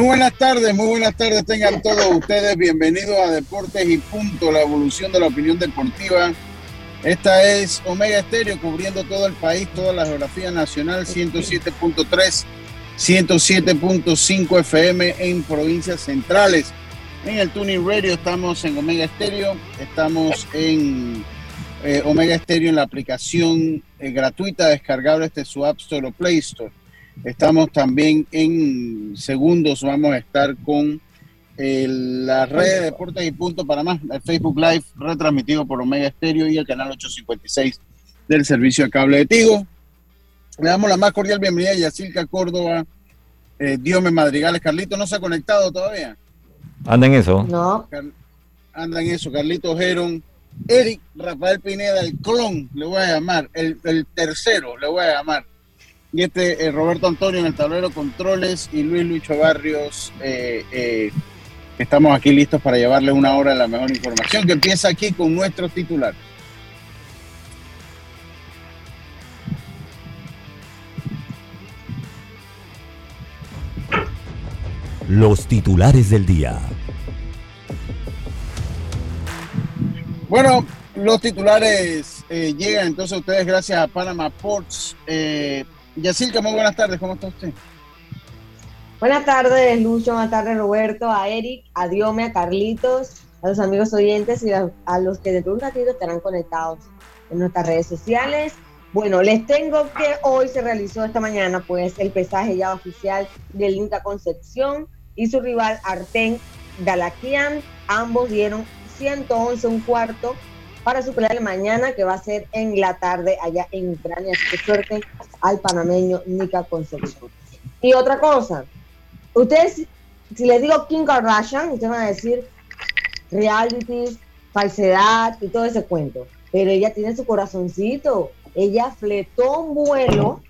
Muy buenas tardes, muy buenas tardes tengan todos ustedes. Bienvenidos a Deportes y Punto, la evolución de la opinión deportiva. Esta es Omega Estéreo cubriendo todo el país, toda la geografía nacional, 107.3, 107.5 FM en provincias centrales. En el Tuning Radio estamos en Omega Estéreo, estamos en eh, Omega Estéreo en la aplicación eh, gratuita descargable desde su App Store o Play Store. Estamos también en segundos, vamos a estar con la red de Deportes y Punto para más, el Facebook Live retransmitido por Omega Estéreo y el canal 856 del servicio de cable de Tigo. Le damos la más cordial bienvenida a Yacirca Córdoba, eh, Diome Madrigales. Carlito no se ha conectado todavía. Anda en eso. No. anda en eso. Carlito Geron, Eric Rafael Pineda, el clon, le voy a llamar, el, el tercero, le voy a llamar y este eh, Roberto Antonio en el tablero controles y Luis Lucho Barrios. Eh, eh, estamos aquí listos para llevarles una hora de la mejor información que empieza aquí con nuestro titular. Los titulares del día. Bueno, los titulares llegan entonces a ustedes gracias a Panama Ports. Yacilca, muy buenas tardes, ¿cómo está usted? Buenas tardes, Lucho, buenas tardes, Roberto, a Eric, a Diome, a Carlitos, a los amigos oyentes y a, los que dentro de un ratito estarán conectados en nuestras redes sociales. Bueno, les tengo que hoy se realizó esta mañana pues el pesaje ya oficial del Inca Concepción y su rival Arten Galaquian. Ambos dieron 111 un cuarto para su de mañana, que va a ser en la tarde allá en Ucrania. Así que suerte al panameño Nika Concepción. Y otra cosa, ustedes, si les digo Kim Kardashian, ustedes van a decir reality, falsedad y todo ese cuento. Pero ella tiene su corazoncito. Ella fletó un vuelo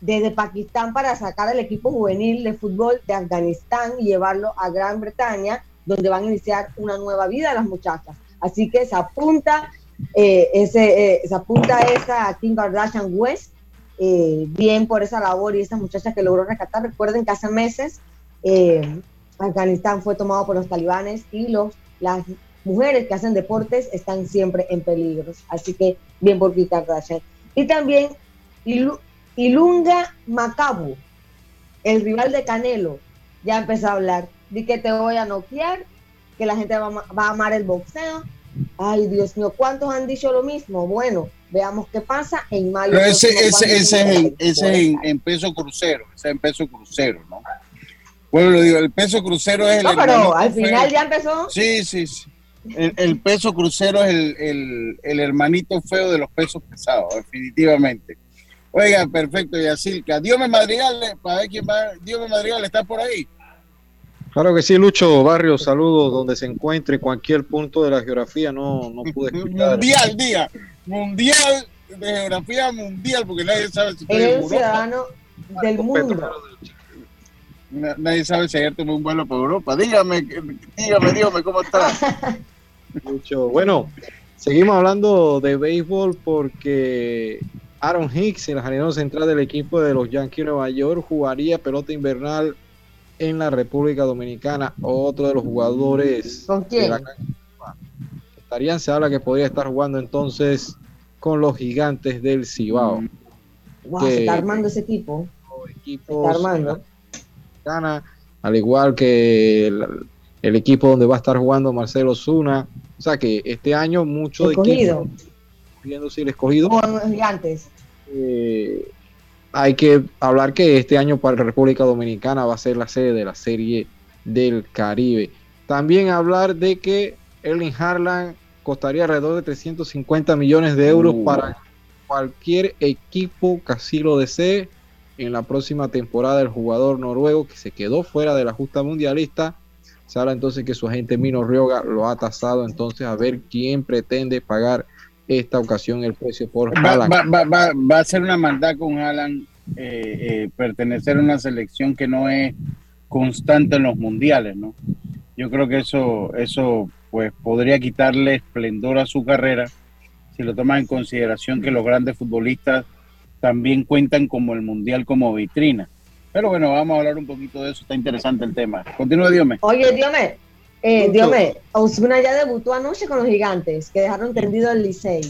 desde Pakistán para sacar al equipo juvenil de fútbol de Afganistán y llevarlo a Gran Bretaña, donde van a iniciar una nueva vida las muchachas. Así que se apunta, eh, ese, eh, esa Kim Kardashian West, eh, bien por esa labor y esa muchacha que logró rescatar. Recuerden que hace meses Afganistán fue tomado por los talibanes y los, las mujeres que hacen deportes están siempre en peligro. Así que bien por Kim Kardashian. Y también Ilunga Macabu, el rival de Canelo, ya empezó a hablar. Di que te voy a noquear, que la gente va a amar el boxeo Ay, Dios mío, ¿cuántos han dicho lo mismo? Bueno, veamos qué pasa en mayo. Pero ese, ese, ese, es, en, peso crucero, ese es en peso crucero, ¿no? Bueno, lo digo, el peso crucero es el. No, pero al final ya empezó. Sí, sí, sí. El, peso crucero es el, el, hermanito feo de los pesos pesados, definitivamente. Oiga, perfecto, Yacilca. Dios me Madrigal, para ver quién va. Dios me Madrigal, ¿está por ahí? Claro que sí, Lucho Barrio, saludos donde se encuentre, en cualquier punto de la geografía, no, no pude escuchar. Mundial, día, mundial, de geografía mundial, porque nadie sabe si estoy en ciudadano del mundo. Nadie sabe si ayer tomé un vuelo para Europa. Dígame, dígame, dígame, ¿cómo está? Lucho, bueno, seguimos hablando de béisbol porque Aaron Hicks, el jardinero central del equipo de los Yankees de Nueva York, jugaría pelota invernal en la República Dominicana. Otro de los jugadores ¿Con quién? estarían, se habla que podría estar jugando entonces con los gigantes del Cibao. Wow, se está armando ese equipo. está armando. al igual que el, equipo donde va a estar jugando Marcelo Zuna. O sea que este año mucho escogido. de equipo, el escogido. gigantes. Eh, hay que hablar que este año para la República Dominicana va a ser la sede de la Serie del Caribe. También hablar de que Erling Haaland costaría alrededor de 350 millones de euros Uh. para cualquier equipo que así lo desee. En la próxima temporada, el jugador noruego que se quedó fuera de la justa mundialista, se habla entonces que su agente Mino Rioga lo ha tasado entonces a ver quién pretende pagar esta ocasión el precio por Va, Haaland. va, va, va, va a ser una maldad con Alan eh, eh, pertenecer a una selección que no es constante en los mundiales, ¿no? Yo creo que eso, eso pues podría quitarle esplendor a su carrera si lo tomas en consideración que los grandes futbolistas también cuentan como el mundial como vitrina. Pero bueno, vamos a hablar un poquito de eso, está interesante el tema. Continúa, Diome. Oye, Diome, eh, Mucho. Diome, Osuna ya debutó anoche con los gigantes, que dejaron tendido el Licey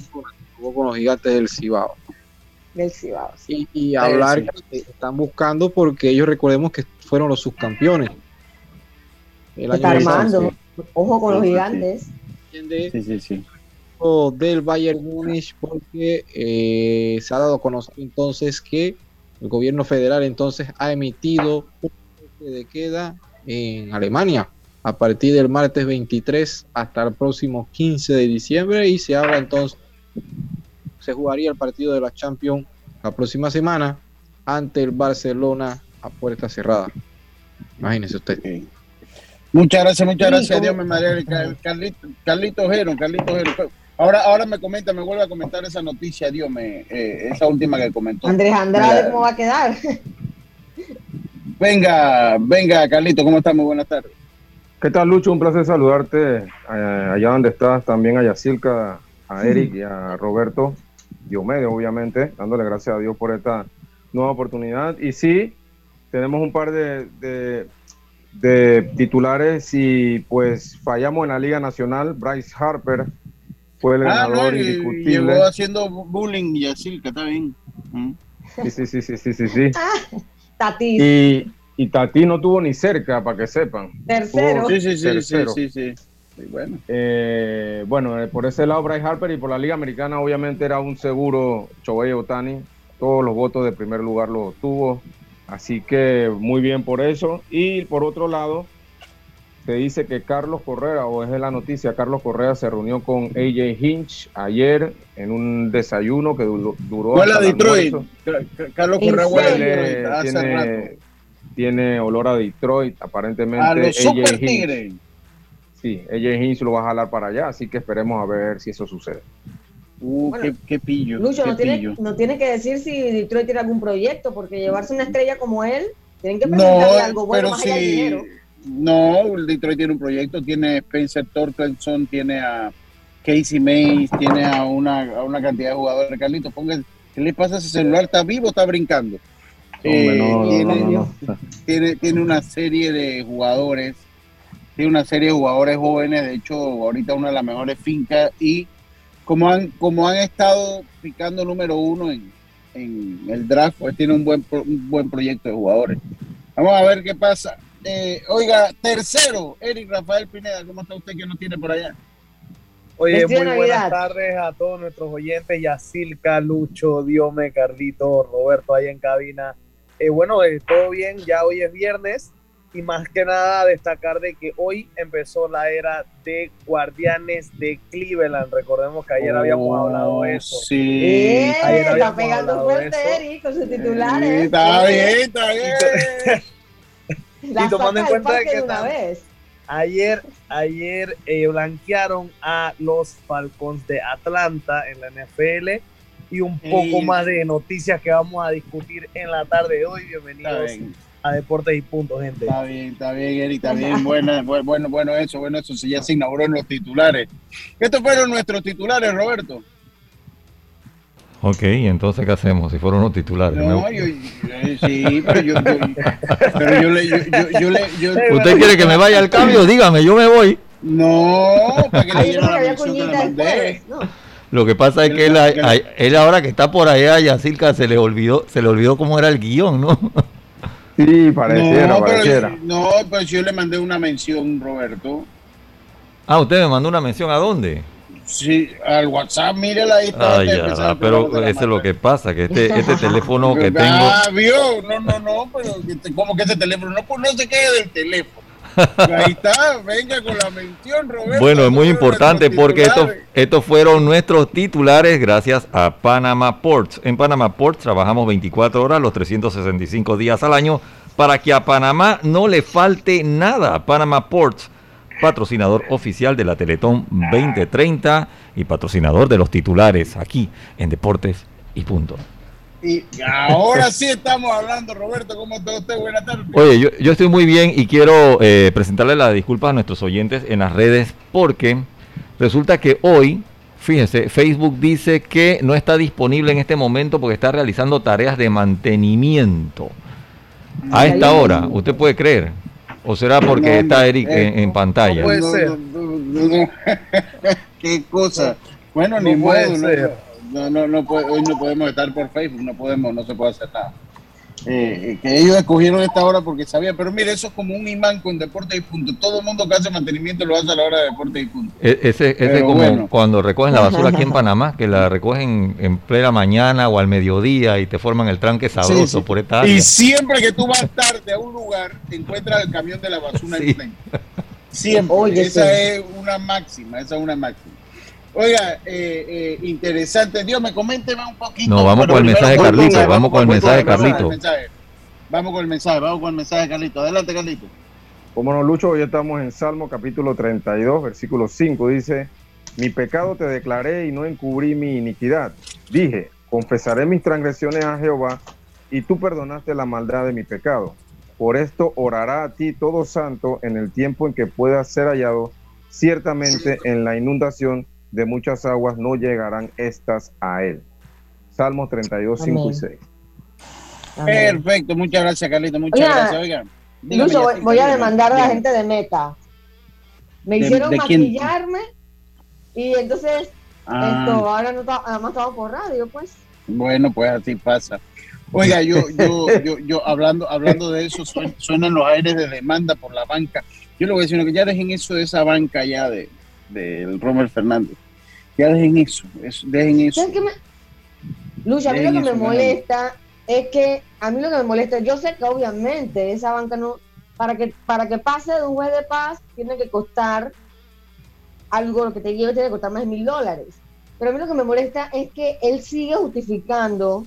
Jugó con los gigantes del Cibao. del Cibao. sí. Y, y hablar que están buscando porque ellos recordemos que fueron los subcampeones. El está año pasado. armando. Ojo con los Sí, gigantes. Sí, sí, sí. del Bayern Múnich porque eh, se ha dado a conocer entonces que el gobierno federal entonces ha emitido un toque de queda en Alemania a partir del martes 23 hasta el próximo 15 de diciembre y se habla entonces se jugaría el partido de la Champions la próxima semana ante el Barcelona a puerta cerrada. Imagínese usted. Muchas gracias, muchas gracias. Dios me María. Car- Carlito, Carlito Jero, Carlito Jero. Ahora, ahora me comenta, me vuelve a comentar esa noticia, Dios me, eh, esa última que comentó. Andrés Andrade, Mira. ¿cómo va a quedar? Venga, venga, Carlito, ¿cómo estamos? Buenas tardes. ¿Qué tal, Lucho? Un placer saludarte eh, allá donde estás, también a Yacilca, a Eric y a Roberto Diomedes, obviamente, dándole gracias a Dios por esta nueva oportunidad. Y sí, tenemos un par de, de- de titulares y pues fallamos en la Liga Nacional. Bryce Harper fue el Ah, no, ganador y- indiscutible. llegó haciendo bullying y así, que está bien. Mm. Sí, sí, sí, sí, sí, sí, sí. Tatis, Y, y Tati no tuvo ni cerca, para que sepan. tercero. Sí, sí, sí, sí, Tercero. sí, sí. Sí, bueno. Eh, bueno, eh, por ese lado Bryce Harper y por la Liga Americana obviamente era un seguro Shohei Otani. Todos los votos de primer lugar los tuvo. Así que muy bien por eso. Y por otro lado, se dice que Carlos Correa, o es de la noticia, Carlos Correa se reunió con AJ Hinch ayer en un desayuno que du- duró... Huele a Detroit. Carlos ¿En Correa huele a serio? Detroit Tiene, hace tiene, rato. Tiene olor a Detroit, aparentemente. A los Super. Tigres. Sí, AJ Hinch lo va a jalar para allá, así que esperemos a ver si eso sucede. Uh, Bueno, qué, qué pillo. Lucho, qué no tiene, pillo. no tiene que decir si Detroit tiene algún proyecto, porque llevarse una estrella como él, tienen que No, presentarle algo bueno pero más allá del sí. dinero. No, el Detroit tiene un proyecto, tiene Spencer Torkelson, tiene a Casey Mays, tiene a una, a una cantidad de jugadores. Carlito, ponga, ¿qué le pasa a ese celular? ¿Está vivo o está brincando? Hombre, Eh, no, tiene, no, no, no. Tiene, tiene una serie de jugadores, tiene una serie de jugadores jóvenes, de hecho, ahorita una de las mejores fincas y como han, como han estado picando número uno en, en el draft, pues tiene un buen, pro- un buen proyecto de jugadores. Vamos a ver qué pasa. Eh, oiga, tercero, Eric Rafael Pineda, ¿cómo está usted que no tiene por allá? Oye, muy buenas Navidad. tardes a todos nuestros oyentes, Yacilca, Lucho, Diome, Carlito, Roberto ahí en cabina. Eh, bueno, eh, todo bien, ya hoy es viernes y más que nada destacar de que hoy empezó la era de Guardianes de Cleveland. Recordemos que ayer habíamos hablado de eso. Oh, Sí. Eh, ayer está pegando fuerte eso. Eric con sus Sí, titulares. está bien, está bien. Y tomando en cuenta de que de una tam- vez. Ayer, ayer eh, blanquearon a los Falcons de Atlanta en la NFL y un poco más de noticias que vamos a discutir en la tarde de hoy. Bienvenidos bien. a Deportes y Puntos, gente. Está bien, está bien, Eric, está bien. Buena, bu- bueno, bueno, eso, bueno, eso. Se ya se inauguró en los titulares. Estos fueron nuestros titulares, Roberto. Ok, entonces ¿qué hacemos si fueron los titulares? No, yo, yo- sí, pero yo, yo- pero yo le, yo, yo, yo le, yo- ¿Usted quiere que me vaya al cambio? Dígame, yo me voy. no, para que le Ahí dieran la que le mandé. después. No. Lo que pasa es que él, ahora que está por allá, Yacirca, se le olvidó, se le olvidó cómo era el guion, ¿no? Sí, pareciera, no, pareciera. pero, no, pues yo le mandé una mención, Roberto. Ah, usted me mandó una mención a dónde. Sí, al WhatsApp, mírela ahí está. Ay, ya, pero eso es lo que pasa, que este, este teléfono que tengo, Ah, vio, no, no, no, pero como que ese teléfono, no, pues no se quede del teléfono. Ahí está, venga con la mención, Roberto. Bueno, es muy importante porque estos fueron nuestros titulares gracias a Panama Ports. En Panama Ports trabajamos 24 horas los 365 días al año para que a Panamá no le falte nada. Panama Ports, patrocinador oficial de la Teletón 2030 y patrocinador de los titulares aquí en Deportes y Punto. Y ahora sí estamos hablando, Roberto. ¿Cómo está usted? Buenas tardes. Oye, yo, yo estoy muy bien y quiero eh, presentarle las disculpas a nuestros oyentes en las redes porque resulta que hoy, fíjese, Facebook dice que no está disponible en este momento porque está realizando tareas de mantenimiento. A esta hora, ¿usted puede creer? ¿O será porque No, está Eric eh, en, en pantalla? puede No, ser. no, no, no, no. Qué cosa. Bueno, No ni puede modo. No, no, no, puede- hoy no podemos estar por Facebook, no podemos, no se puede hacer nada. Eh, que ellos escogieron esta hora porque sabían, pero mire, eso es como un imán con deporte y punto. Todo el mundo que hace mantenimiento lo hace a la hora de deporte y punto. E- Ese, ese Pero como bueno. cuando recogen la basura aquí en Panamá, que la recogen en plena mañana o al mediodía y te forman el tranque sabroso sí. por esta área. Y siempre que tú vas tarde a un lugar, te encuentras el camión de la basura Sí. en frente. Siempre. Oye, esa sí. es una máxima, esa es una máxima. Oiga, eh, eh, interesante. Dios, me coménteme un poquito. No, vamos con el mensaje Carlito, vamos con el mensaje Carlito. mensaje. Vamos con el mensaje, vamos con el mensaje de Carlito. Adelante, Carlito. Como no, Lucho, hoy estamos en Salmo capítulo 32, versículo 5. Dice, mi pecado te declaré y no encubrí mi iniquidad. Dije, confesaré mis transgresiones a Jehová y tú perdonaste la maldad de mi pecado. Por esto orará a ti todo santo en el tiempo en que pueda ser hallado. Ciertamente en la inundación de muchas aguas no llegarán estas a él. Salmos 32, 5 y Amén. 6. Amén. Perfecto, muchas gracias, Carlito. Muchas Oiga, gracias. Oiga, dígame, Lucho, voy, a demandar a la gente de Meta. Me ¿De- hicieron de quién? maquillarme y entonces Ah. esto, ahora no está, además estamos por radio, pues. Bueno, pues así pasa. Oiga, yo, yo, yo, yo hablando, hablando de eso, suen- suenan los aires de demanda por la banca. Yo le voy a decir uno, que ya dejen eso de esa banca ya de del Romer Fernández. Ya dejen eso, eso dejen eso. ¿Sabes qué me... Lucha, a mí lo que me molesta es que, a mí lo que me molesta, yo sé que obviamente esa banca no, para que, para que pase de un juez de paz, tiene que costar algo, lo que te lleve tiene que costar más de mil dólares. Pero a mí lo que me molesta es que él sigue justificando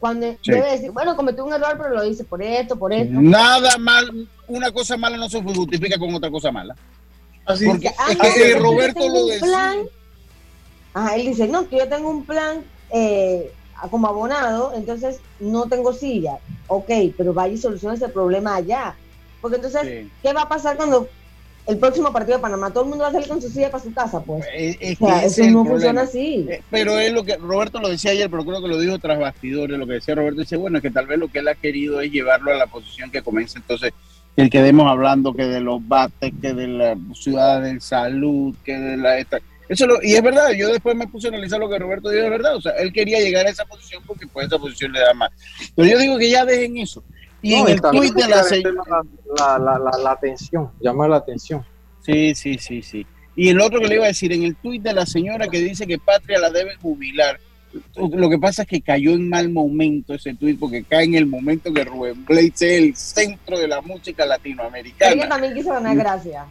cuando Sí. debe decir, bueno, cometió un error, pero lo dice por esto, por esto. Nada mal, una cosa mala no se justifica con otra cosa mala. Así Porque Ah, es no, que Roberto lo decía. Ajá, él dice, no, que yo tengo un plan eh, como abonado, entonces no tengo silla. Ok, pero vaya y soluciona ese problema allá. Porque entonces, Sí. ¿qué va a pasar cuando el próximo partido de Panamá todo el mundo va a salir con su silla para su casa? Pues, Es, es o sea, eso es el no problema. funciona así. Eh, Pero es lo que Roberto lo decía ayer, pero creo que lo dijo tras bastidores. Lo que decía Roberto dice, bueno, es que tal vez lo que él ha querido es llevarlo a la posición que comienza entonces que quedemos hablando que de los bates, que de la ciudad de salud, que de la esta. Eso lo, y es verdad, yo después me puse a analizar lo que Roberto dijo, es verdad, o sea, él quería llegar a esa posición porque pues esa posición le da más. Pero yo digo que ya dejen eso. Y No, en el tuit de la el se- tema, la, la, la, la atención, llamar la atención. Sí, sí, sí, sí. Y el otro que le iba a decir, en el tuit de la señora que dice que Patria la debe jubilar, lo que pasa es que cayó en mal momento ese tuit, porque cae en el momento que Rubén Blades es el centro de la música Pero ella latinoamericana. también quiso ganar gracia.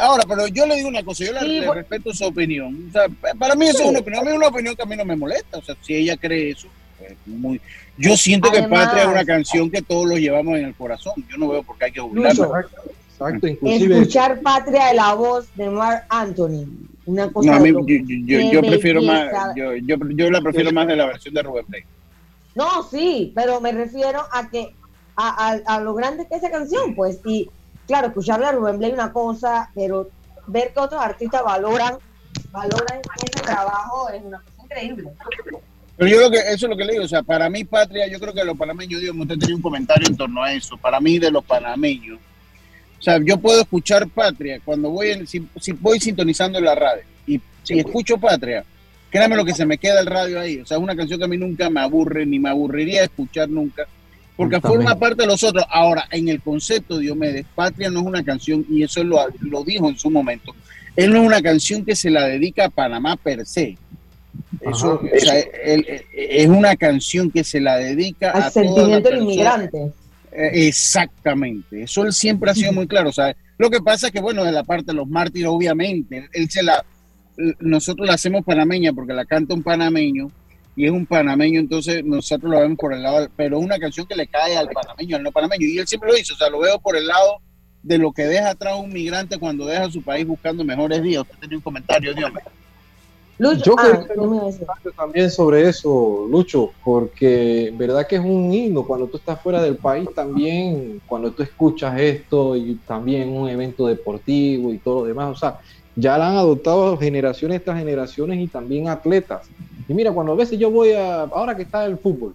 Ahora, pero yo le digo una cosa, yo le, Sí, le pues- respeto su opinión. O sea, para mí eso Sí. es una opinión, a mí es una opinión que a mí no me molesta. O sea, si ella cree eso, pues, muy... Yo siento que Patria es una canción que todos los llevamos en el corazón. Yo no veo por qué hay que jubilarla. Exacto, inclusive escuchar Patria de la voz de Mark Anthony. Una cosa No, a mí, yo, lo- prefiero más, yo, yo, yo la prefiero más de la versión de Rubén Blades. No, sí, pero me refiero a que a, a- a lo grande que es esa canción, pues, y claro, escucharle a Rubén Blay una cosa, pero ver que otros artistas valoran, valoran ese trabajo es una cosa increíble. Pero yo lo que, eso es lo que le digo, o sea, para mí, Patria, yo creo que los panameños, Dios, usted tenía un comentario en torno a eso, para mí de los panameños, o sea, yo puedo escuchar Patria cuando voy, en, si, si voy sintonizando la radio y, y escucho Patria, créame lo que se me queda el radio ahí, o sea, es una canción que a mí nunca me aburre, ni me aburriría escuchar nunca, porque Justamente. forma parte de los otros. Ahora, en el concepto, Diomedes, Patria no es una canción, y eso lo, lo dijo en su momento, él no es una canción que se la dedica a Panamá per se. Eso, Ajá. o sea, él- él- es una canción que se la dedica a Al la sentimiento del inmigrante. Eh, exactamente, eso él siempre ha sido muy claro. O sea, lo que pasa es que, bueno, de la parte de los mártires, obviamente, él se la, nosotros la hacemos panameña porque la canta un panameño y es un panameño, entonces nosotros lo vemos por el lado, pero es una canción que le cae al panameño, al no panameño, y él siempre lo dice, o sea, lo veo por el lado de lo que deja atrás un migrante cuando deja su país buscando mejores días. Usted tenía un comentario, Dios mío. Lucho, Yo ah, también sobre eso, Lucho, porque verdad que es un himno cuando tú estás fuera del país también, cuando tú escuchas esto y también un evento deportivo y todo lo demás, o sea, ya la han adoptado generaciones tras generaciones y también atletas. Y mira, cuando a veces yo voy a, ahora que está el fútbol,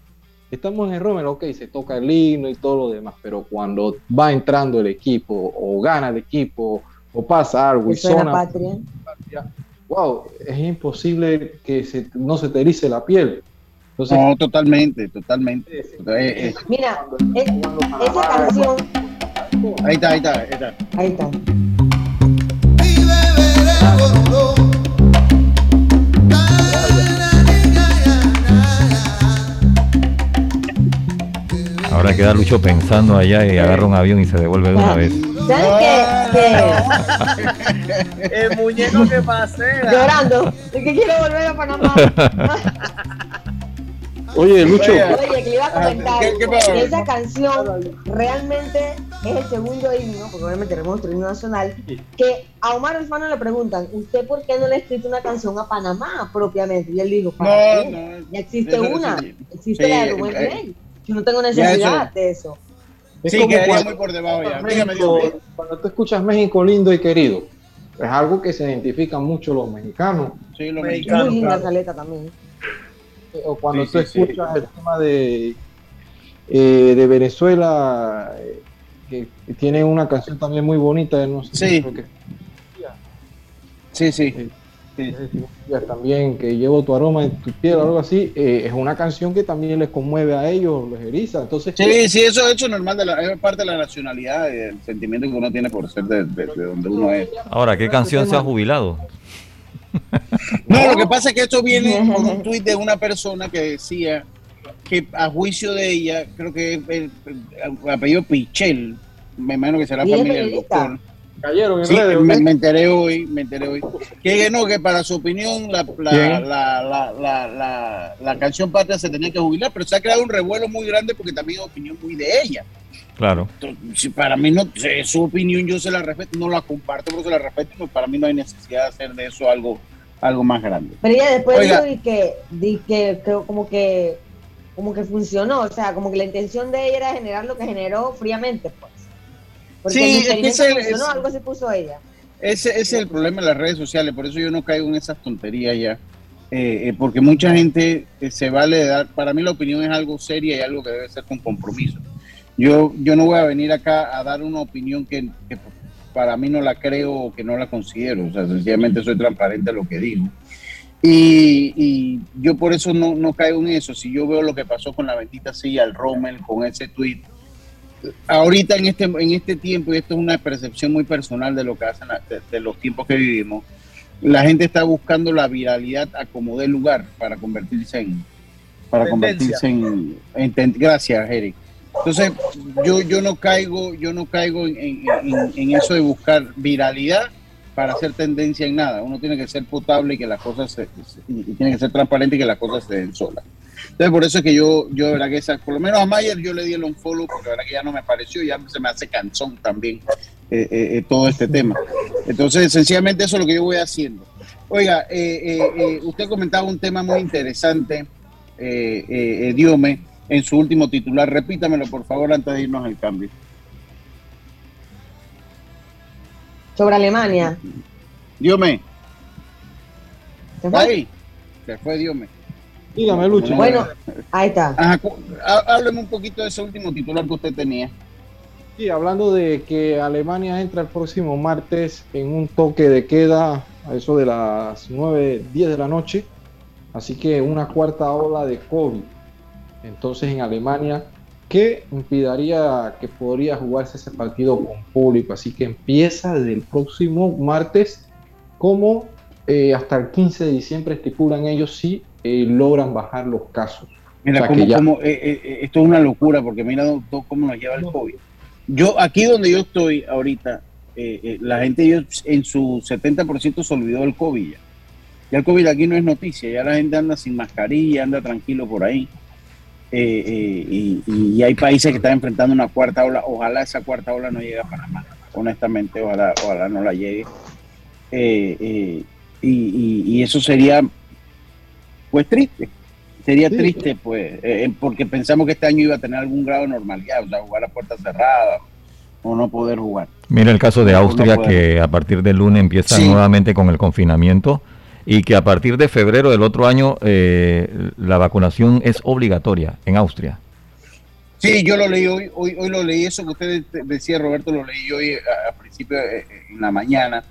estamos en el Rommel, ok, se toca el himno y todo lo demás, pero cuando va entrando el equipo o gana el equipo o pasa algo y zona, patria wow, es imposible que se, no se te erice la piel. no, totalmente, totalmente. Eh, eh. Mira, esa canción. Ahí está, ahí está, ahí está. Ahí está. Ahora queda Lucho pensando allá y agarra un avión y se devuelve de una vez. ¿Sabes qué? El muñeco que pasea. Llorando. Es que quiero volver a Panamá. Oye, Lucho. Oye, que le iba a comentar. esa canción realmente es el segundo himno, porque obviamente tenemos nuestro himno nacional, que a Omar Alfano le preguntan, ¿usted por qué no le ha escrito una canción a Panamá propiamente? Y él dijo, no, no, ya existe una, existe la de Rubén Rey. Yo no tengo necesidad de eso. Es sí, quedaría muy por debajo ya. cuando tú escuchas México lindo y querido, es algo que se identifica mucho los mexicanos. Sí, los mexicanos. Muy linda caleta también. Eh, o cuando tú escuchas el tema de, eh, de Venezuela, eh, que tiene una canción también muy bonita, no sé sí. sí, sí también que llevo tu aroma en tu piel o algo así, eh, es una canción que también les conmueve a ellos, les eriza. Entonces, sí, sí, eso es hecho normal, de la, es parte de la nacionalidad el sentimiento que uno tiene por ser de, donde uno es. Ahora, ¿qué canción se ha jubilado? No, lo que pasa es que esto viene con un tuit de una persona que decía que a juicio de ella, creo que el, apellido Pichel, me imagino que será familia del doctor Cayeron me, enteré hoy, me enteré hoy. Que no, que para su opinión la, la, la, canción Patria se tenía que jubilar, pero se ha creado un revuelo muy grande porque también es opinión muy de ella. Claro. si para mí no, su opinión yo se la respeto, no la comparto, pero se la respeto, pues para mí no hay necesidad de hacer de eso algo, algo más grande. Pero ella después dijo que, di que creo como que como que funcionó, o sea, como que la intención de ella era generar lo que generó fríamente, pues sí, es que algo se puso ella. Ese, es el problema de las redes sociales, por eso yo no caigo en esas tonterías ya. Eh, eh, porque mucha gente eh, se vale de dar, para mí la opinión es algo seria y algo que debe ser con compromiso. Yo, yo no voy a venir acá a dar una opinión que, para mí no la creo o que no la considero, o sea, sencillamente soy transparente a lo que digo. Y, y, yo por eso no, no caigo en eso. Si yo veo lo que pasó con la bendita silla al Rommel, con ese tweet, ahorita en este, en este tiempo, y esto es una percepción muy personal de lo que hacen, de, los tiempos que vivimos, la gente está buscando la viralidad a como dé lugar para convertirse en, para convertirse en, gracias Eric. Entonces, yo, yo no caigo, yo no caigo en, en, eso de buscar viralidad para hacer tendencia en nada. Uno tiene que ser potable y que las cosas se, y tiene que ser transparente y que las cosas se den solas. Entonces, por eso es que yo, yo de verdad que esa, por lo menos a Mayer yo le di el unfollow porque la verdad que ya no me pareció, ya se me hace cansón también eh, eh, eh, todo este tema. Entonces, sencillamente eso es lo que yo voy haciendo. Oiga, usted comentaba un tema muy interesante, Diome, en su último titular. Repítamelo, por favor, antes de irnos al cambio. Sobre Alemania. Diome. Ahí. Se fue Diome. Dígame, Lucho. Bueno, ahí está. hábleme un poquito de ese último titular que usted tenía. Sí, hablando de que Alemania entra el próximo martes en un toque de queda a eso de las 9, 10 de la noche. Así que una cuarta ola de COVID. Entonces en Alemania, ¿qué impidaría que podría jugarse ese partido con público? Así que empieza desde el próximo martes como eh, hasta el 15 de diciembre estipulan ellos si eh, logran bajar los casos. Mira, cómo, eh, eh, esto es una locura porque mira cómo nos lleva el COVID. Yo, aquí donde yo estoy ahorita, la gente en su 70% se olvidó del COVID ya. Ya el COVID aquí no es noticia, ya la gente anda sin mascarilla, anda tranquilo por ahí. Y, hay países que están enfrentando una cuarta ola. Ojalá esa cuarta ola no llegue a Panamá. Honestamente, ojalá, ojalá no la llegue. y, y, eso sería pues triste. Sería triste, pues, eh, eh, porque pensamos que este año iba a tener algún grado de normalidad, o sea, jugar a puertas cerradas o no poder jugar. Mira el caso de Austria, que a partir del lunes empieza nuevamente con el confinamiento y que a partir de febrero del otro año eh, la vacunación es obligatoria en Austria. Sí, yo lo leí hoy, hoy, hoy lo leí, eso que usted decía, Roberto, lo leí hoy a, a principio en la mañana.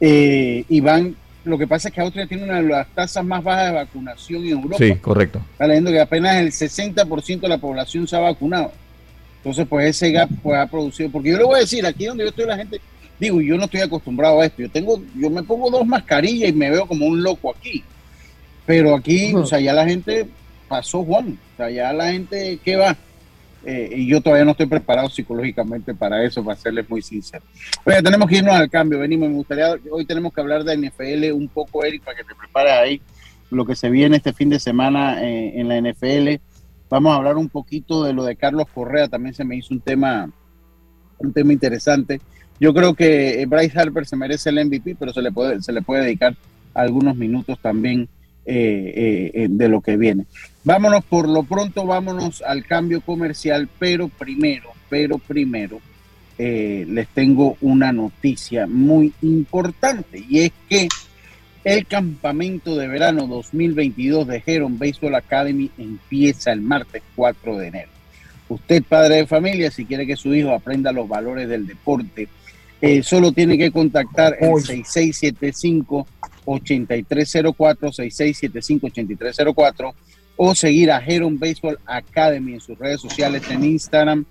y van lo que pasa es que Austria tiene una de las tasas más bajas de vacunación en Europa. Sí, correcto. Está leyendo que apenas el 60% de la población se ha vacunado. Entonces, pues ese gap pues, ha producido. Porque yo le voy a decir, aquí donde yo estoy, la gente. Digo, yo no estoy acostumbrado a esto. Yo tengo, yo me pongo dos mascarillas y me veo como un loco aquí. Pero aquí, o sea, ya la gente pasó Juan. O sea, ya la gente, ¿qué va? Eh, y yo todavía no estoy preparado psicológicamente para eso, para serles muy sincero. Oye, tenemos que irnos al cambio, venimos. Me gustaría, hoy tenemos que hablar de NFL un poco, Eric, para que te prepares ahí lo que se viene este fin de semana eh, en la NFL. Vamos a hablar un poquito de lo de Carlos Correa, también se me hizo un tema, un tema interesante. Yo creo que Bryce Harper se merece el MVP, pero se le puede, se le puede dedicar algunos minutos también eh, eh, de lo que viene. Vámonos por lo pronto, vámonos al cambio comercial, pero primero, pero primero eh, les tengo una noticia muy importante y es que el campamento de verano 2022 de Heron Baseball Academy empieza el martes 4 de enero. Usted, padre de familia, si quiere que su hijo aprenda los valores del deporte, solo tiene que contactar el 6675 8304 6675 8304 o seguir a Heron Baseball Academy en sus redes sociales en Instagram,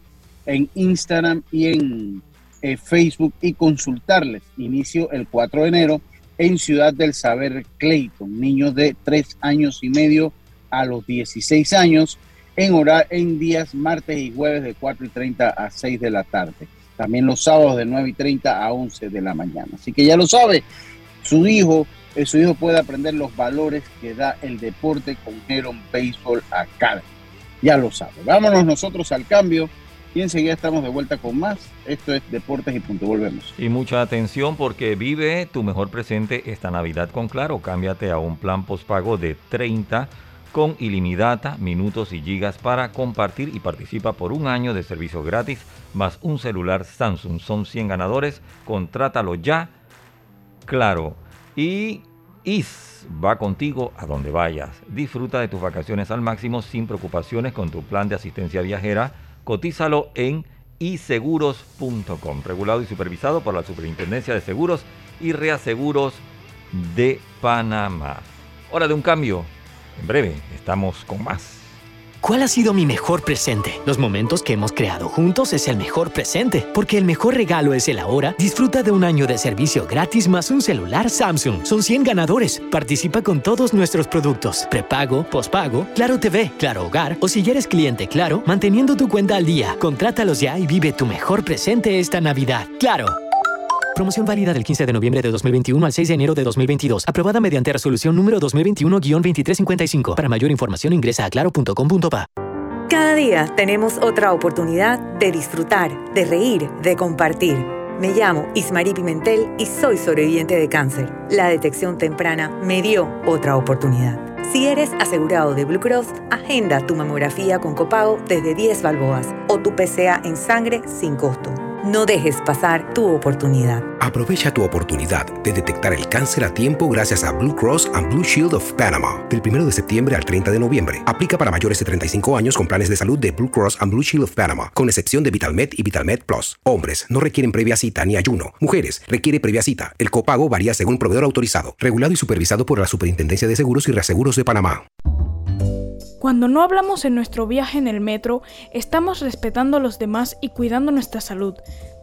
en Instagram y en eh, Facebook y consultarles. Inicio el 4 de enero en Ciudad del Saber Clayton, niños de 3 años y medio a los 16 años, en, hora, en días martes y jueves de 4 y 30 a 6 de la tarde. También los sábados de 9 y 30 a 11 de la mañana. Así que ya lo sabe, su hijo su hijo puede aprender los valores que da el deporte con Heron Baseball Academy. Ya lo sabe. Vámonos nosotros al cambio y enseguida estamos de vuelta con más. Esto es Deportes y Punto. Volvemos. Y mucha atención porque vive tu mejor presente esta Navidad con Claro. Cámbiate a un plan postpago de 30 con ilimitada, minutos y gigas para compartir y participa por un año de servicio gratis más un celular Samsung. Son 100 ganadores. Contrátalo ya. Claro. Y IS va contigo a donde vayas. Disfruta de tus vacaciones al máximo sin preocupaciones con tu plan de asistencia viajera. Cotízalo en iseguros.com. Regulado y supervisado por la Superintendencia de Seguros y Reaseguros de Panamá. Hora de un cambio. En breve estamos con más. ¿Cuál ha sido mi mejor presente? Los momentos que hemos creado juntos es el mejor presente, porque el mejor regalo es el ahora. Disfruta de un año de servicio gratis más un celular Samsung. Son 100 ganadores. Participa con todos nuestros productos. Prepago, pospago, Claro TV, Claro Hogar o si ya eres cliente Claro, manteniendo tu cuenta al día. Contrátalos ya y vive tu mejor presente esta Navidad. Claro. Promoción válida del 15 de noviembre de 2021 al 6 de enero de 2022. Aprobada mediante resolución número 2021-2355. Para mayor información ingresa a claro.com.pa. Cada día tenemos otra oportunidad de disfrutar, de reír, de compartir. Me llamo Ismarí Pimentel y soy sobreviviente de cáncer. La detección temprana me dio otra oportunidad. Si eres asegurado de Blue Cross, agenda tu mamografía con copago desde 10 balboas o tu PCA en sangre sin costo. No dejes pasar tu oportunidad. Aprovecha tu oportunidad de detectar el cáncer a tiempo gracias a Blue Cross and Blue Shield of Panama. Del 1 de septiembre al 30 de noviembre. Aplica para mayores de 35 años con planes de salud de Blue Cross and Blue Shield of Panama, con excepción de VitalMed y VitalMed Plus. Hombres no requieren previa cita ni ayuno. Mujeres requiere previa cita. El copago varía según proveedor autorizado, regulado y supervisado por la Superintendencia de Seguros y Reaseguros de Panamá. Cuando no hablamos en nuestro viaje en el metro, estamos respetando a los demás y cuidando nuestra salud.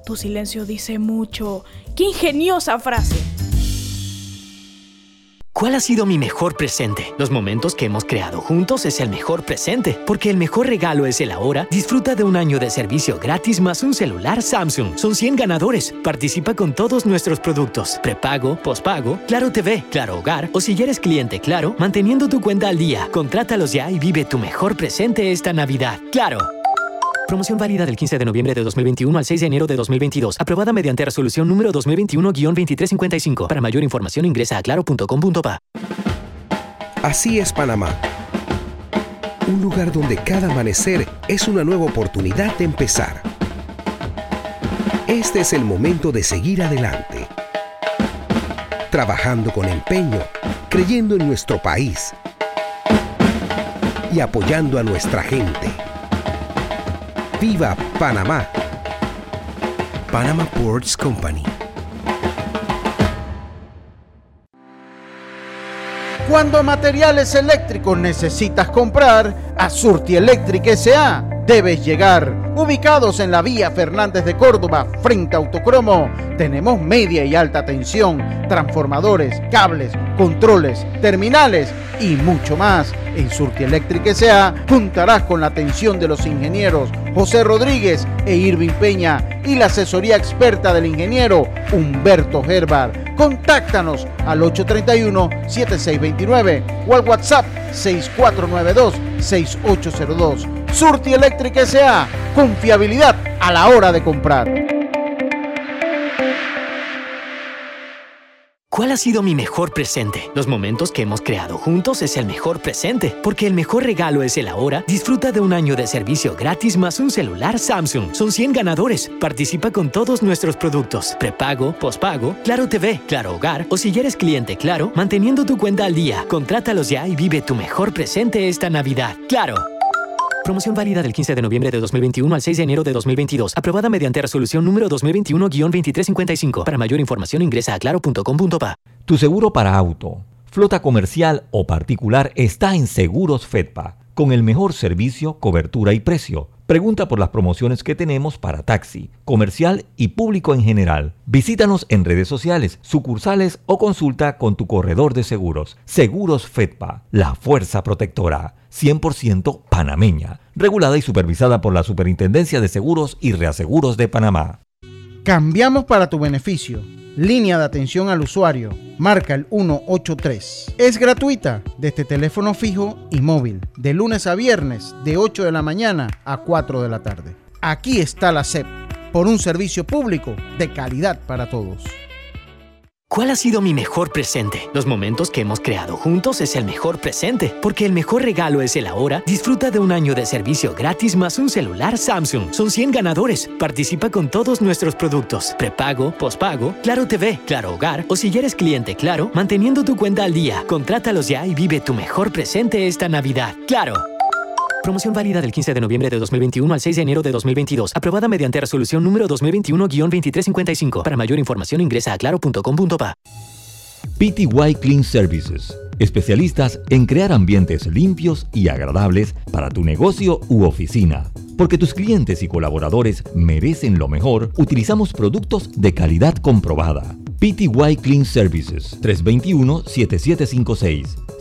Tu silencio dice mucho. ¡Qué ingeniosa frase! ¿Cuál ha sido mi mejor presente? Los momentos que hemos creado juntos es el mejor presente, porque el mejor regalo es el ahora. Disfruta de un año de servicio gratis más un celular Samsung. Son 100 ganadores. Participa con todos nuestros productos. Prepago, pospago, Claro TV, Claro Hogar o si eres cliente Claro, manteniendo tu cuenta al día. Contrátalos ya y vive tu mejor presente esta Navidad. Claro. Promoción válida del 15 de noviembre de 2021 al 6 de enero de 2022. Aprobada mediante resolución número 2021-2355. Para mayor información ingresa a claro.com.pa. Así es Panamá. Un lugar donde cada amanecer es una nueva oportunidad de empezar. Este es el momento de seguir adelante. Trabajando con empeño, creyendo en nuestro país y apoyando a nuestra gente. ¡Viva Panamá! Panama Ports Company. Cuando materiales eléctricos necesitas comprar, a Surti Electric S.A. debes llegar. Ubicados en la vía Fernández de Córdoba, frente a Autocromo, tenemos media y alta tensión, transformadores, cables, controles, terminales y mucho más. En Surti Electric S.A. contarás con la atención de los ingenieros José Rodríguez e Irving Peña y la asesoría experta del ingeniero Humberto Gerbar. Contáctanos al 831-7629 o al WhatsApp 6492-6802. Surti Electric S.A. Confiabilidad a la hora de comprar. ¿Cuál ha sido mi mejor presente? Los momentos que hemos creado juntos es el mejor presente, porque el mejor regalo es el ahora. Disfruta de un año de servicio gratis más un celular Samsung. Son 100 ganadores. Participa con todos nuestros productos. Prepago, pospago, Claro TV, Claro Hogar o si eres cliente Claro, manteniendo tu cuenta al día. Contrátalos ya y vive tu mejor presente esta Navidad. Claro. Promoción válida del 15 de noviembre de 2021 al 6 de enero de 2022. Aprobada mediante resolución número 2021-2355. Para mayor información ingresa a claro.com.pa. Tu seguro para auto, flota comercial o particular está en Seguros Fedpa, con el mejor servicio, cobertura y precio. Pregunta por las promociones que tenemos para taxi, comercial y público en general. Visítanos en redes sociales, sucursales o consulta con tu corredor de seguros. Seguros Fedpa, la fuerza protectora. 100% panameña, regulada y supervisada por la Superintendencia de Seguros y Reaseguros de Panamá. Cambiamos para tu beneficio. Línea de atención al usuario. Marca el 183. Es gratuita desde teléfono fijo y móvil. De lunes a viernes, de 8 de la mañana a 4 de la tarde. Aquí está la SEP, por un servicio público de calidad para todos. ¿Cuál ha sido mi mejor presente? Los momentos que hemos creado juntos es el mejor presente, porque el mejor regalo es el ahora. Disfruta de un año de servicio gratis más un celular Samsung. Son 100 ganadores. Participa con todos nuestros productos. Prepago, pospago, Claro TV, Claro Hogar o si eres cliente Claro, manteniendo tu cuenta al día. Contrátalos ya y vive tu mejor presente esta Navidad. Claro. Promoción válida del 15 de noviembre de 2021 al 6 de enero de 2022. Aprobada mediante resolución número 2021-2355. Para mayor información ingresa a claro.com.pa. PTY Clean Services. Especialistas en crear ambientes limpios y agradables para tu negocio u oficina. Porque tus clientes y colaboradores merecen lo mejor, utilizamos productos de calidad comprobada. PTY Clean Services 321-7756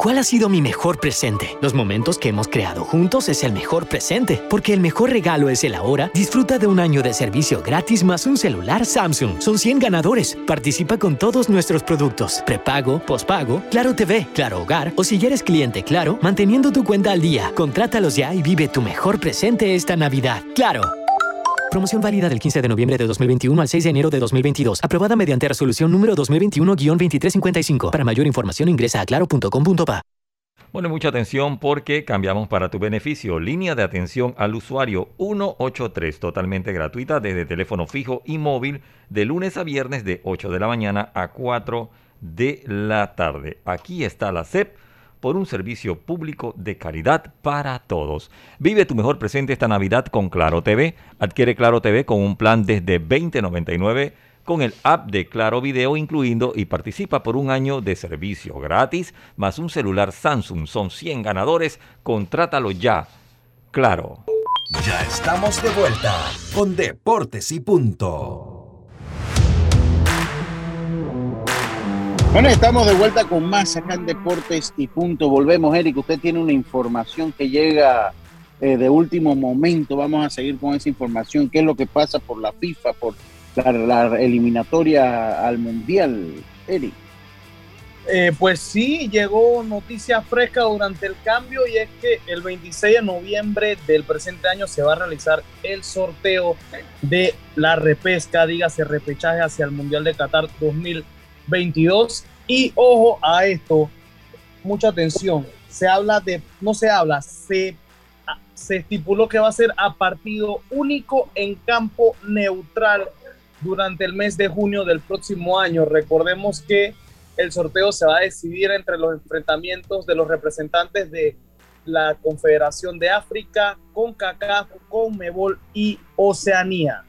¿Cuál ha sido mi mejor presente? Los momentos que hemos creado juntos es el mejor presente, porque el mejor regalo es el ahora. Disfruta de un año de servicio gratis más un celular Samsung. Son 100 ganadores. Participa con todos nuestros productos. Prepago, pospago, Claro TV, Claro Hogar o si eres cliente Claro, manteniendo tu cuenta al día. Contrátalos ya y vive tu mejor presente esta Navidad. Claro. Promoción válida del 15 de noviembre de 2021 al 6 de enero de 2022. Aprobada mediante resolución número 2021-2355. Para mayor información ingresa a claro.com.pa. Bueno, mucha atención porque cambiamos para tu beneficio. Línea de atención al usuario 183, totalmente gratuita desde teléfono fijo y móvil de lunes a viernes de 8 de la mañana a 4 de la tarde. Aquí está la CEP por un servicio público de calidad para todos. Vive tu mejor presente esta Navidad con Claro TV. Adquiere Claro TV con un plan desde 2099 con el app de Claro Video incluyendo y participa por un año de servicio gratis más un celular Samsung. Son 100 ganadores. Contrátalo ya. Claro. Ya estamos de vuelta con Deportes y Punto. Bueno, estamos de vuelta con más acá en Deportes y Punto. Volvemos, Eric. Usted tiene una información que llega eh, de último momento. Vamos a seguir con esa información. ¿Qué es lo que pasa por la FIFA, por la, eliminatoria al Mundial, Eric? Eh, pues sí, llegó noticia fresca durante el cambio y es que el 26 de noviembre del presente año se va a realizar el sorteo de la repesca, dígase repechaje hacia el Mundial de Qatar 2022. Y ojo a esto, mucha atención, se habla de, no se habla, se, se estipuló que va a ser a partido único en campo neutral durante el mes de junio del próximo año. Recordemos que el sorteo se va a decidir entre los enfrentamientos de los representantes de la Confederación de África, con CACAF, con Mebol y Oceanía.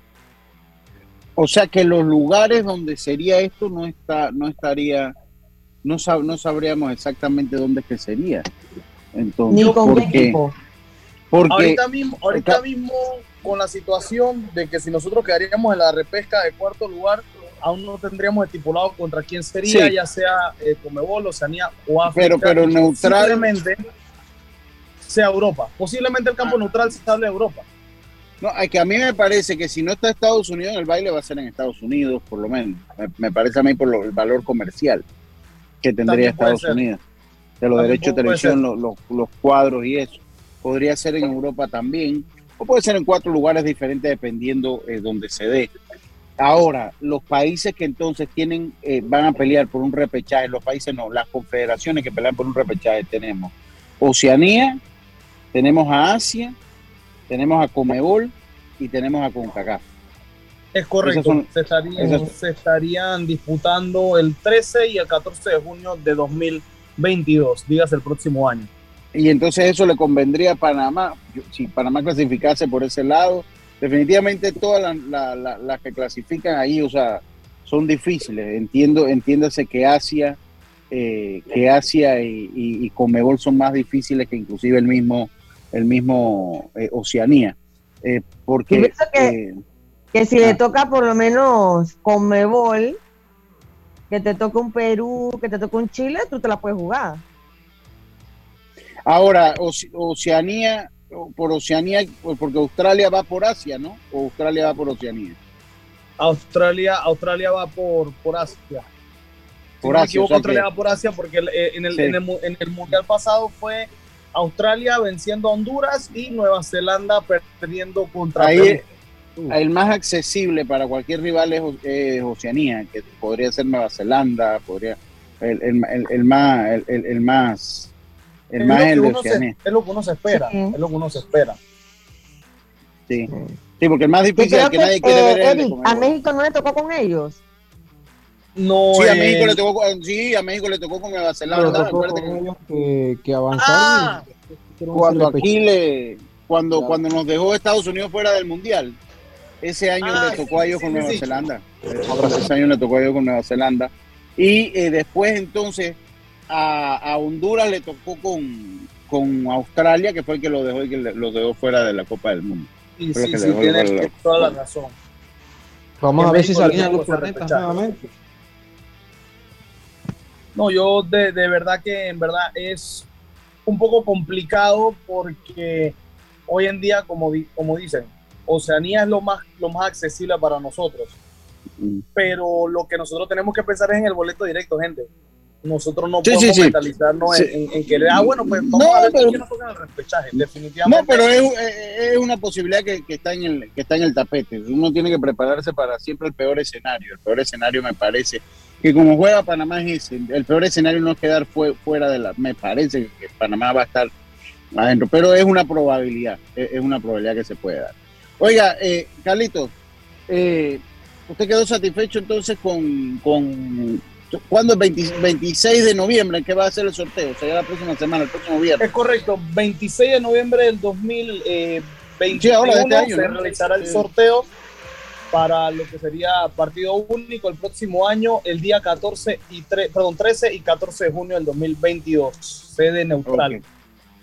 O sea que los lugares donde sería esto no está, no estaría, no, sab, no sabríamos exactamente dónde es que sería. Entonces, Ni con qué porque, equipo. porque ahorita mismo, ahorita mismo con la situación de que si nosotros quedaríamos en la repesca de cuarto lugar, aún no tendríamos estipulado contra quién sería, Sí. ya sea eh, Comebol, Oceanía o África. Pero- pero neutral- Posiblemente sea Europa. Posiblemente el campo neutral se hable de Europa. No, es que a mí me parece que si no está Estados Unidos en el baile va a ser en Estados Unidos, por lo menos. Me, me parece a mí por lo- el valor comercial que tendría También Estados. Unidos. De los También derechos de televisión, ser. los, los- los cuadros y eso. Podría ser en Europa también, o puede ser en cuatro lugares diferentes dependiendo eh, donde se dé. Ahora, los países que entonces tienen, eh, van a pelear por un repechaje, los países no, las confederaciones que pelean por un repechaje tenemos Oceanía, tenemos a Asia, tenemos a Comebol y tenemos a CONCACAF. Es correcto. Son- se, estarían, esas- se estarían disputando el 13 y el 14 de junio de 2022, digas el próximo año. Y entonces eso le convendría a Panamá, si Panamá clasificase por ese lado, definitivamente todas las la- la- las que clasifican ahí, o sea, son difíciles. Entiendo, entiéndase que Asia, eh, que Asia y, y, y Conmebol son más difíciles que inclusive el mismo, el mismo eh, Oceanía. Eh, porque Yo pienso que- eh, Que si le toca por lo menos con Mebol, que te toca un Perú, que te toca un Chile, tú te la puedes jugar. ahora Oce- Oceanía, por Oceanía, porque Australia va por Asia, ¿no? O Australia va por Oceanía. Australia, Australia va por, por Asia. Si Por me Asia, o equivoco, sea Australia que- va por Asia porque el- en, el, Sí. en, el, en el mundial pasado fue Australia venciendo a Honduras y Nueva Zelanda perdiendo contra Ahí Perú. el más accesible para cualquier rival es, es Oceanía, que podría ser Nueva Zelanda, podría el, el, el- el más el, el- el más el Es más lo que el de uno se- Oceanía. es lo que uno se espera, Sí. es lo que uno se espera. Sí. Sí, porque el más difícil que, que, nadie quiere eh, ver Eric, Conmebol. a México no le tocó con ellos. No, Sí, a eh, México le tocó con- sí, a México le tocó con Nueva Zelanda. tocó acuérdate con que que, avanzaron. Ah, y cuando aquí le cuando Claro. cuando nos dejó Estados Unidos fuera del mundial, ese año Ah, le tocó a sí, ellos sí, con sí, Nueva sí. Zelanda. Ese año le tocó a ellos con Nueva Zelanda. Y eh, después entonces a, a Honduras le tocó con, con Australia, que fue el que lo dejó y que le- los dejó fuera de la Copa del Mundo. Lo sí, sí, tienes toda la razón. Vamos En a ver si salían los planetas nuevamente. No, yo de, de verdad que en verdad es un poco complicado porque hoy en día, como, di- como dicen, Oceanía es lo más, lo más accesible para nosotros. Mm. Pero lo que nosotros tenemos que pensar es en el boleto directo, gente. Nosotros no Sí, podemos sí. mentalizarnos Sí. En, en- que, ah, bueno, pues vamos No, a ver pero- el repechaje. Definitivamente. No, pero es, es- es una posibilidad que, que está en el, que está en el tapete. Uno tiene que prepararse para siempre el peor escenario. El peor escenario me parece que como juega Panamá es ese. El peor escenario no es quedar fue- fuera de la... Me parece que Panamá va a estar adentro, pero es una probabilidad. Es, una probabilidad que se puede dar. Oiga, eh, Carlitos, eh, ¿usted quedó satisfecho entonces con, con, ¿Cuándo es 20 26 de noviembre? ¿En qué va a ser el sorteo? Sería la próxima semana, el próximo viernes. Es correcto, 26 de noviembre del 2021 Sí, ahora de este año, se ¿no? realizará el Sí. sorteo para lo que sería partido único el próximo año, el día 14 y 3, perdón, 13 y 14 de junio del 2022, sede neutral.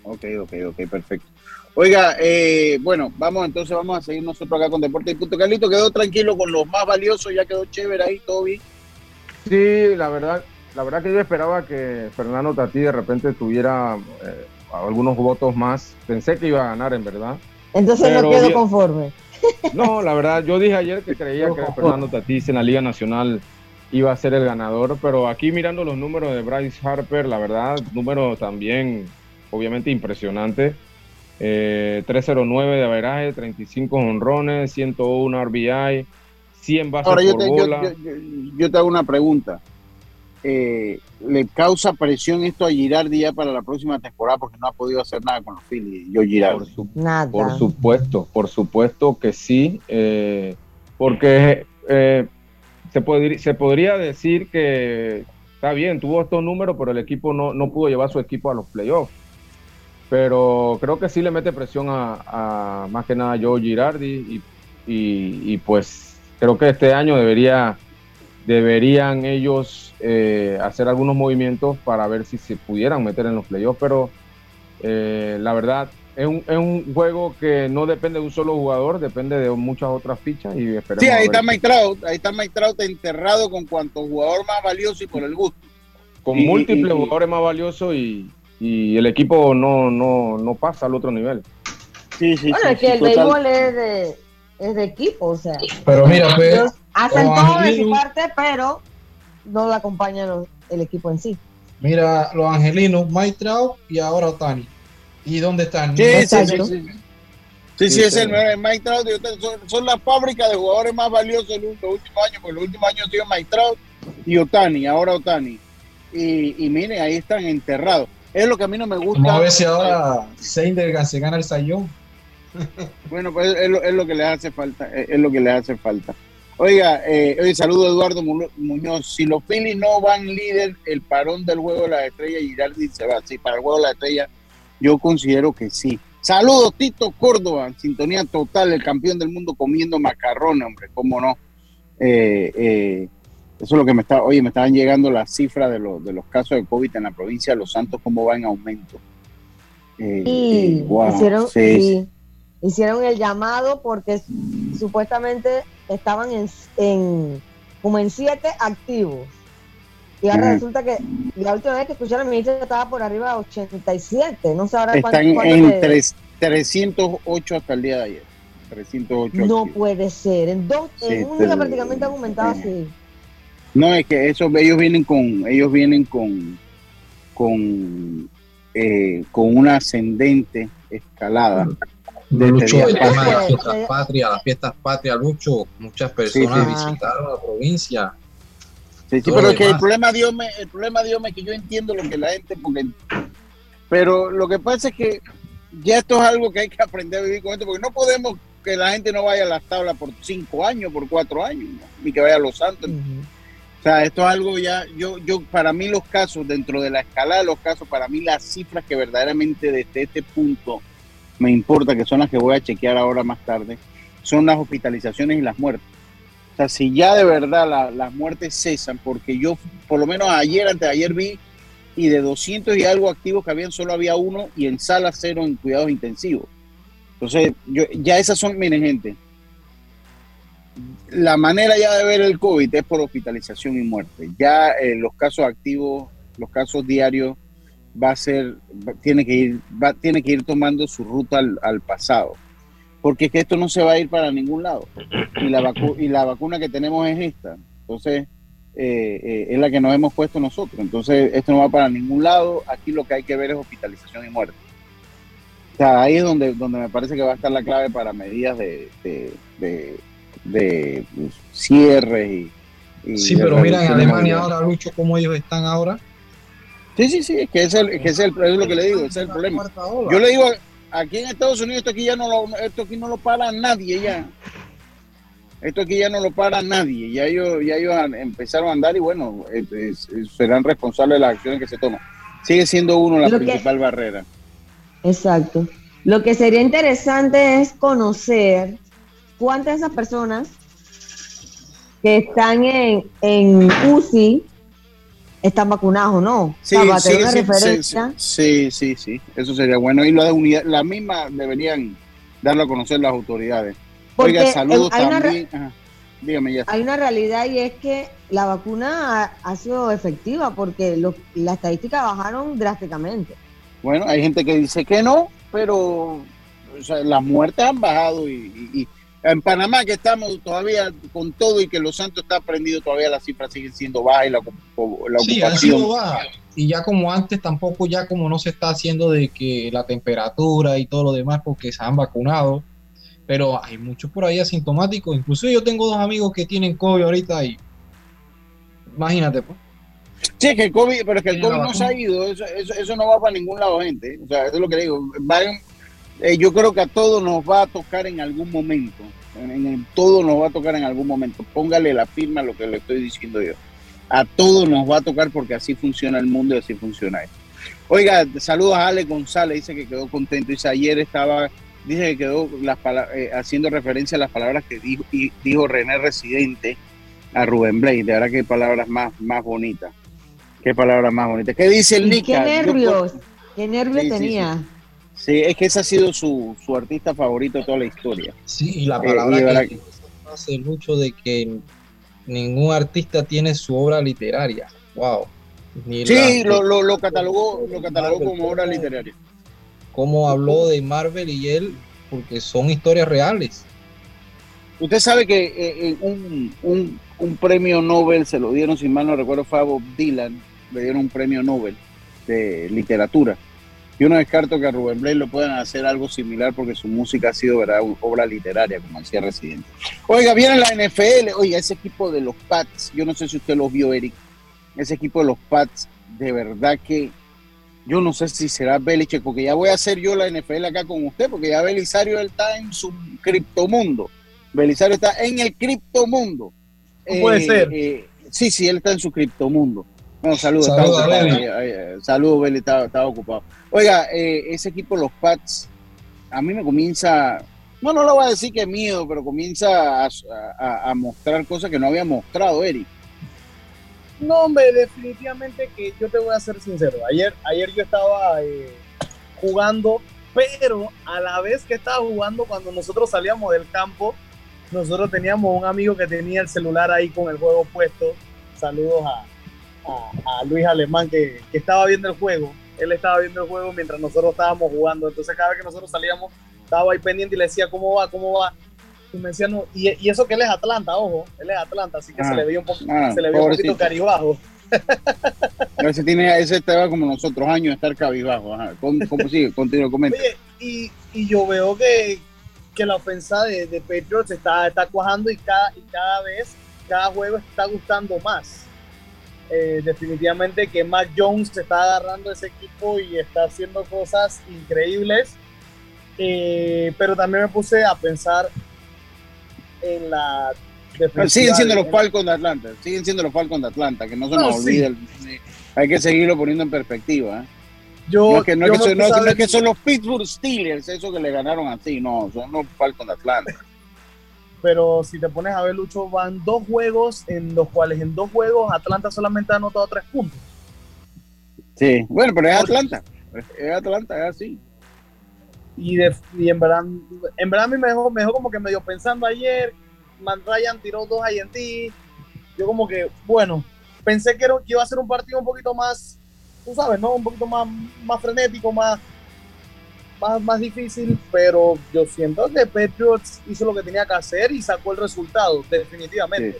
Ok, ok, ok, perfecto. Oiga, eh, bueno, vamos entonces, vamos a seguir nosotros acá con Deporte y Punto. Carlito quedó tranquilo con los más valiosos, ya quedó chévere ahí, todo bien. Sí, la verdad, la verdad que yo esperaba que Fernando Tatí de repente tuviera eh, algunos votos más. Pensé que iba a ganar, en verdad. Entonces Pero no quedo bien. conforme. No, la verdad, yo dije ayer que creía que Fernando Tatís en la Liga Nacional iba a ser el ganador, pero aquí mirando los números de Bryce Harper, la verdad, número también obviamente impresionante. Eh, 309 de averaje, 35 honrones, 101 RBI, 100 bases Ahora yo por te, bola. yo- yo- yo te hago una pregunta. Eh, ¿Le causa presión esto a Girardi ya para la próxima temporada porque no ha podido hacer nada con los Phillies? Yo Girardi. Nada. Por supuesto, por supuesto que sí, eh, porque eh, se, podri- se podría decir que está bien, tuvo estos números, pero el equipo no, no pudo llevar su equipo a los playoffs. Pero creo que sí le mete presión a, a más que nada a Joe Girardi y, y- y, pues creo que este año debería deberían ellos eh, hacer algunos movimientos para ver si se pudieran meter en los playoffs, pero eh, la verdad es un, es un juego que no depende de un solo jugador, depende de muchas otras fichas y esperemos. Sí, ahí está Mike Trout, ahí está Mike Trout enterrado con cuanto jugador más valioso y por el gusto. con y- múltiples y- y- jugadores más valiosos y, y el equipo no, no, no pasa al otro nivel. Sí, sí, Bueno, es que el béisbol es de, es de equipo, o sea. Pero mira, pues, hacen todo de su parte, pero no lo acompañan los- el equipo en sí. Mira, los angelinos, Mike Trout y ahora Otani. ¿Y dónde están? Sí, sí, sí, sí. Sí, sí, es el el Mike Trout. Son, son la fábrica de jugadores más valiosos de los últimos años, porque los últimos años han sido Mike Trout y Otani, ahora Otani. Y, y miren, ahí están enterrados. Es lo que a mí no me gusta. Vamos a ver si ahora Seinder se gana el sayón. Bueno, pues es lo, es lo que les hace falta, es, es lo que les hace falta. Oiga, eh, oye, saludo a Eduardo Mu- Muñoz. Si los Phillies no van líder, el parón del juego de la estrella, Girardi se va. Sí, para el juego de la estrella, yo considero que sí. Saludos, Tito Córdoba, sintonía total, el campeón del mundo comiendo macarrones, hombre, cómo no. Eh, eh, eso es lo que me está, oye, me estaban llegando las cifras de, los de los casos de COVID en la provincia de Los Santos, cómo va en aumento. Eh, Y eh, wow, hicieron, sí, hicieron el llamado porque supuestamente estaban en, en- como en siete activos. Y ahora resulta que la última vez que escucharon mi ministro estaba por arriba de 87. No sé ahora Están cuánto- cuánto en tres- 308 hasta el día de ayer. 308. No activos. puede ser. En dos, Sí, en un día prácticamente ha aumentado así. No, es que eso, ellos vienen con, ellos vienen con, con, eh, con una ascendente escalada. Desde Lucho, días el tema de las fiestas patrias, las fiestas patrias, Lucho, muchas personas Sí, sí. visitaron la provincia. Sí, sí, pero que el problema, Dios me, el problema, Dios me, que yo entiendo lo que la gente, porque, pero lo que pasa es que ya esto es algo que hay que aprender a vivir con esto, porque no podemos que la gente no vaya a las tablas por cinco años, por cuatro años, ¿no? ni que vaya a los santos. O sea, esto es algo ya, yo, yo, para mí los casos, dentro de la escala de los casos, para mí las cifras que verdaderamente desde este punto me importa, que son las que voy a chequear ahora más tarde, son las hospitalizaciones y las muertes. O sea, si ya de verdad la- las muertes cesan, porque yo por lo menos ayer, antes de ayer vi, y de 200 y algo activos que habían, solo había uno y en sala cero en cuidados intensivos. Entonces, yo, ya esas son, miren gente, la manera ya de ver el COVID es por hospitalización y muerte. Ya eh, los casos activos, los casos diarios, va a ser, va- tiene que ir, va, tiene que ir tomando su ruta al, al pasado. Porque es que esto no se va a ir para ningún lado. Y la, vacu- y la vacuna que tenemos es esta. Entonces, eh, eh, es la que nos hemos puesto nosotros. Entonces, esto no va para ningún lado. Aquí lo que hay que ver es hospitalización y muerte. O sea, ahí es donde, donde me parece que va a estar la clave para medidas de, de, de, de, pues, cierre y, y Sí, pero mira en Alemania ahora, Lucho, cómo ellos están ahora. Sí, sí, sí, es que es, el, que es, el, es lo que le digo, ese es el problema. Yo le digo, aquí en Estados Unidos esto aquí ya no lo, esto aquí no lo para nadie ya. Esto aquí ya no lo para nadie. Ya ellos, ya ellos han- empezaron a andar y bueno, es- es- serán responsables de las acciones que se toman. Sigue siendo uno la Lo que- principal barrera. Exacto. Lo que sería interesante es conocer cuántas de esas personas que están en, en UCI están vacunadas o no. Sí, o sea, para sí, tener una sí, referencia. sí, sí, sí, eso sería bueno. Y la unidad, la misma deberían darlo a conocer las autoridades. Porque, Oiga, saludos eh, hay una también. Ajá. Dígame ya. Hay una realidad y es que la vacuna ha, ha sido efectiva porque lo- las estadísticas bajaron drásticamente. Bueno, hay gente que dice que no, pero o sea, las muertes han bajado y, y- y en Panamá que estamos todavía con todo y que Los Santos está prendido, todavía las cifras siguen siendo bajas y la, la Sí, ocupación. sido bajas. Y ya como antes, tampoco ya como no se está haciendo de que la temperatura y todo lo demás porque se han vacunado. Pero hay muchos por ahí asintomáticos. Incluso yo tengo dos amigos que tienen COVID ahorita y imagínate, pues. Sí, es que el COVID, pero es que el COVID no se ha ido, eso, eso, eso no va para ningún lado, gente. O sea, eso es lo que digo. Vayan- eh, yo creo que a todos nos va a tocar en algún momento. En, todo nos va a tocar en algún momento. Póngale la firma a lo que le estoy diciendo yo. A todos nos va a tocar porque así funciona el mundo y así funciona esto. Oiga, saludos a Ale González, dice que quedó contento. Dice ayer estaba, dice que quedó las eh, haciendo referencia a las palabras que dijo, y dijo René Residente a Rubén Blade. De verdad que palabras más, más bonitas. Qué palabra más bonita. ¿Qué dice el Nica? qué Yo- nervios, qué nervios Sí, sí, tenía. Sí, es que ese ha sido su, su artista favorito de toda la historia. Sí, y la Eh, palabra y de verdad que hace mucho de que ningún artista tiene su obra literaria. Wow. Ni Sí, la- lo, lo, lo catalogó, lo catalogó como obra literaria. cómo habló de Marvel y él, porque son historias reales. Usted sabe que eh, eh, un, un, un premio Nobel se lo dieron, si mal no recuerdo, fue a Bob Dylan, le dieron un premio Nobel de literatura. Yo no descarto que a Rubén Blades lo puedan hacer algo similar porque su música ha sido ¿verdad? u- obra literaria, como decía Residente. Oiga, viene la NFL, oiga, ese equipo de los Pats, yo no sé si usted los vio, Eric, ese equipo de los Pats, de verdad que yo no sé si será Belichick, porque ya voy a hacer yo la NFL acá con usted, porque ya Belisario está en su criptomundo. Belisario está en el criptomundo. No puede ser. eh, sí, sí, él está en su criptomundo. Bueno, saludos, Saludos, estaba ocupado. Beli. ahí, ahí, eh, Saludos, Beli, estaba, estaba ocupado. Oiga, eh, ese equipo, los Pats, a mí me comienza, no, no lo voy a decir que miedo, pero comienza a, a- a mostrar cosas que no había mostrado, Eric. No, hombre, definitivamente que yo te voy a ser sincero. Ayer, ayer yo estaba eh, jugando, pero a la vez que estaba jugando, cuando nosotros salíamos del campo, nosotros teníamos un amigo que tenía el celular ahí con el juego puesto. Saludos a, a- a Luis Alemán que, que estaba viendo el juego. Él estaba viendo el juego mientras nosotros estábamos jugando. Entonces cada vez que nosotros salíamos, estaba ahí pendiente y le decía, ¿cómo va? ¿Cómo va? Y me decía, no. Y, y eso que él es Atlanta, ojo, él es Atlanta, así que Ah, se le veía un, poco, ah, se le veía un poquito caribajo. Ese, tiene, ese estaba como nosotros, años de estar. Ajá. ¿Cómo, cómo sigue? Continúa, comenta. Oye, y, y yo veo que, que la ofensa de, de Patriots está, está cuajando y cada, y cada vez, cada juego está gustando más. Eh, definitivamente que Mac Jones se está agarrando ese equipo y está haciendo cosas increíbles. Eh, pero también me puse a pensar en la Siguen siendo de- los Falcons de Atlanta, siguen siendo los Falcons de Atlanta, que no se No, nos sí. olvide. el- hay que seguirlo poniendo en perspectiva. ¿eh? Yo, no es que, no es yo que me son, no no es que son los Pittsburgh Steelers, eso que le ganaron así, no, son los Falcons de Atlanta. Pero si te pones a ver, Lucho, van dos juegos en los cuales en dos juegos Atlanta solamente ha anotado tres puntos. Sí, bueno, pero es Atlanta, es Atlanta, es así. Y, de, y en verdad, en verdad a mí me dejó, me dejó como que medio pensando ayer, Man Ryan tiró dos INT, yo como que, bueno, pensé que, era, que iba a ser un partido un poquito más, tú sabes, ¿no? Un poquito más, más frenético, más, más, más difícil, pero yo siento que Patriots hizo lo que tenía que hacer y sacó el resultado, definitivamente.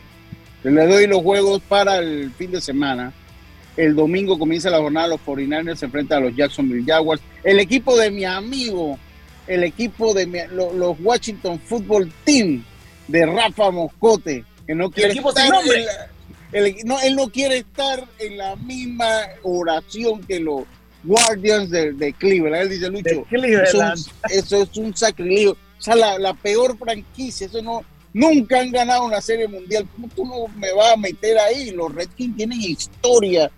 Le doy los juegos para el fin de semana. El domingo comienza la jornada, los 49ers se enfrentan a los Jacksonville Jaguars. El equipo de mi amigo, el equipo de mi- lo- los Washington Football Team de Rafa Moscote, que no quiere equipo sin estar nombre. en la- el- no, él no quiere estar en la misma oración que los Guardians de, de Cleveland. Él dice, Lucho, Cleveland. Eso, es- eso es un sacrilegio. O sea, la, la peor franquicia, eso no, Nunca han ganado una serie mundial. ¿Cómo tú no me vas a meter ahí? Los Redskins tienen historia.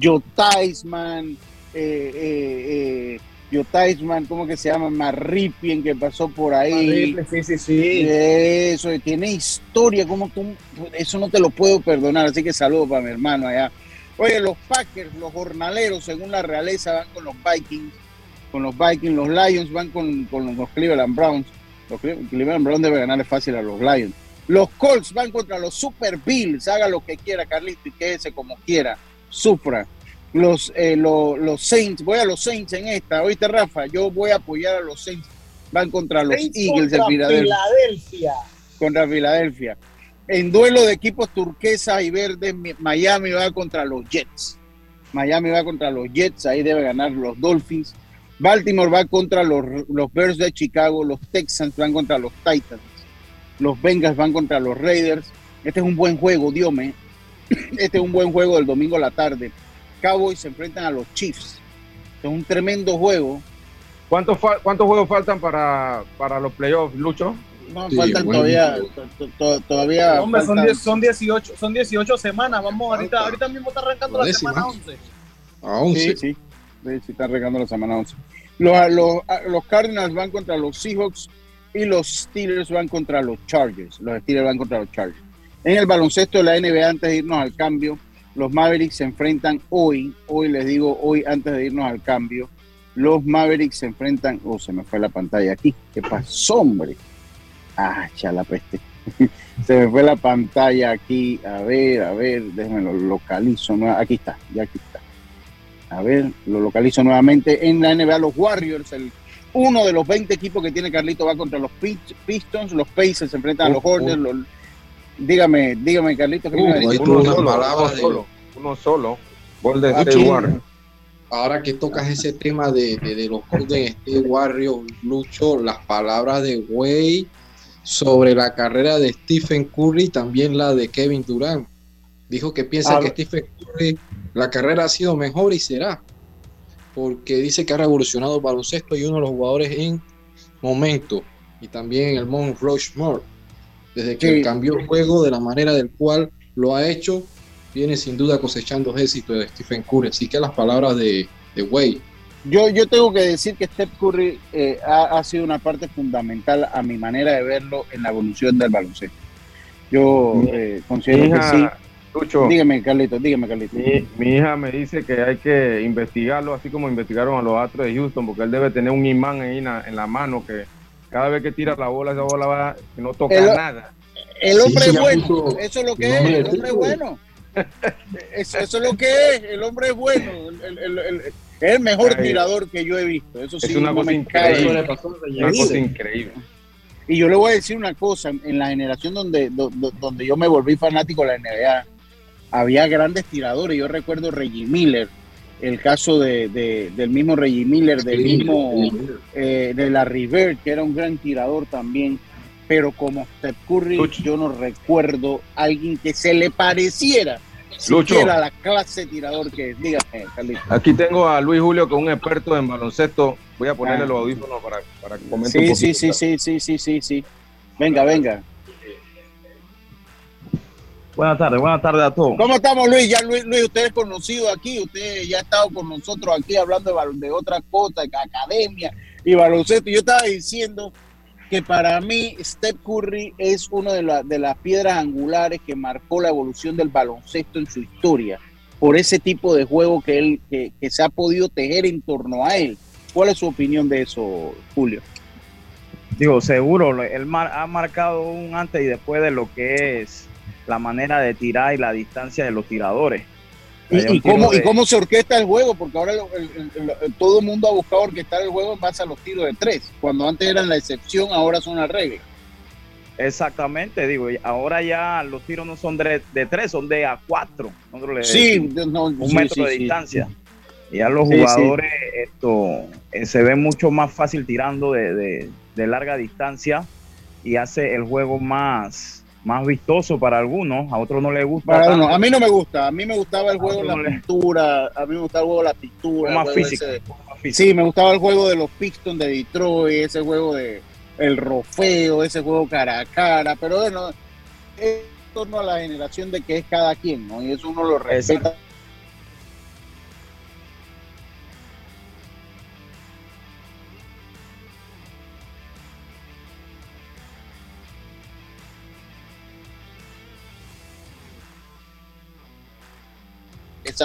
Joe Theismann, eh, eh, eh, Joe Theismann, ¿cómo que se llama? Marripien, que pasó por ahí. Sí, sí, sí. Eso, tiene historia. ¿Cómo tú? Eso no te lo puedo perdonar. Así que saludo para mi hermano allá. Oye, los Packers, los jornaleros, según la realeza, van con los Vikings. Con los Vikings, los Lions van con, con los Cleveland Browns. Los Cle- Cleveland Browns debe ganarle fácil a los Lions. Los Colts van contra los Super Bills. Haga lo que quiera, Carlito, y quédese como quiera. Sufra. Los, eh, lo- los Saints, voy a los Saints en esta. Oíste, Rafa, yo voy a apoyar a los Saints. Van contra los Saints Eagles de contra Filadelfia Filadelfia. contra Filadelfia. En duelo de equipos turquesas y verdes, Mi- Miami va contra los Jets. Miami va contra los Jets, ahí debe ganar los Dolphins. Baltimore va contra los, los Bears de Chicago, los Texans van contra los Titans, los Bengals van contra los Raiders. Este es un buen juego, Dios me. Este es un buen juego del domingo a la tarde. Cowboys se enfrentan a los Chiefs. Este es un tremendo juego. ¿Cuántos, fa- ¿Cuántos juegos faltan para, para los playoffs, Lucho? No, Sí, faltan bueno. todavía, to- to- to- todavía Hombre, son, faltan- 10 son, 18, son 18 semanas. Vamos, ahorita, ahorita mismo está arrancando la Décima. semana 11. A 11. Sí, sí. Sí, sí, están regando la semana 11. Los, los, los Cardinals van contra los Seahawks y los Steelers van contra los Chargers. Los Steelers van contra los Chargers. En el baloncesto de la NBA, antes de irnos al cambio, los Mavericks se enfrentan hoy. Hoy les digo, hoy antes de irnos al cambio, los Mavericks se enfrentan. Oh, se me fue la pantalla aquí. ¿Qué pasó, hombre? Ah, ya la peste. se me fue la pantalla aquí. A ver, a ver, déjenme lo localizo. Aquí está, ya aquí está. A ver, lo localizo nuevamente. En la NBA, los Warriors, el, uno de los 20 equipos que tiene Carlito va contra los Pist- Pistons, los Pacers se enfrentan a los Hornets. uh. los- dígame, dígame, Carlito, ¿qué me Uh, ahí tuvo unas solo, uno de- solo, uno solo. Golden Ah, State. Warriors. Ahora que tocas ese tema de, de, de los Golden State Warriors, Lucho, las palabras de Way sobre la carrera de Stephen Curry, también la de Kevin Durant. Dijo que piensa que ver. Stephen Curry, la carrera ha sido mejor y será, porque dice que ha revolucionado el baloncesto y uno de los jugadores en momento, y también en el Mount Rushmore. Desde que Sí. cambió el juego de la manera del cual lo ha hecho, viene sin duda cosechando éxito de Stephen Curry. Así que las palabras de, de Wade. Yo, yo tengo que decir que Steph Curry eh, ha, ha sido una parte fundamental a mi manera de verlo en la evolución del baloncesto. Yo Mi- eh, considero Mi que sí. hija, Lucho, Dígame, Carlito, dígame, Carlito. mi, mi hija me dice que hay que investigarlo, así como investigaron a los Astros de Houston, porque él debe tener un imán ahí en la, en la mano que cada vez que tira la bola, esa bola va, que no toca El- nada. El hombre Sí, es bueno, puso eso es lo que es, el hombre es bueno. Eso, eso es lo que es, el hombre es bueno, el, el- el- es el mejor Ay, tirador que yo he visto. Eso es sí, una no cosa increíble. Una cosa increíble. Y yo le voy a decir una cosa, en la generación donde, do- do- donde yo me volví fanático de la NBA, había grandes tiradores. Yo recuerdo Reggie Miller, el caso de, de- del mismo Reggie Miller, del mismo eh, de la River, que era un gran tirador también. Pero como Steph Curry, yo no recuerdo alguien que se le pareciera Lucho. siquiera a la clase de tirador que es. Dígame, Carlito. Aquí tengo a Luis Julio, que es un experto en baloncesto. Voy a ponerle Ah. los audífonos para, para que comente un Sí, poquito. sí, sí, sí, sí, sí, sí, sí. Venga, venga. Buenas tardes, buenas tardes a todos. ¿Cómo estamos, Luis? Ya Luis, Luis, usted es conocido aquí, usted ya ha estado con nosotros aquí hablando de, de otras cosas, de academia y baloncesto. Yo estaba diciendo que para mí Steph Curry es una de, de las piedras angulares que marcó la evolución del baloncesto en su historia, por ese tipo de juego que él que, se ha podido tejer en torno a él. ¿Cuál es su opinión de eso, Julio? Digo, seguro, él mar- ha marcado un antes y después de lo que es la manera de tirar y la distancia de los tiradores. ¿Y, cómo, ¿Y cómo se orquesta el juego? Porque ahora lo- el- el- el- todo el mundo ha buscado orquestar el juego en base a los tiros de tres. Cuando antes eran la excepción, ahora son la regla. Exactamente, digo, ahora ya los tiros no son de, de tres, son de a cuatro. Le Sí, no, un sí, metro sí, de sí. distancia. Ya los jugadores esto eh, se ven mucho más fácil tirando de, de- de larga distancia y hace el juego más, más vistoso para algunos, a otros no les gusta. Para tanto. uno, a mí no me gusta. A mí me gustaba el juego de la no pintura. A mí me gustaba el juego de la pintura. el más juego físico, ese de- más físico. Sí, me gustaba el juego de los Pistons de Detroit, ese juego de, el rofeo, ese juego cara a cara, pero bueno, es en torno a la generación de que es cada quien, ¿no? Y eso uno lo respeta.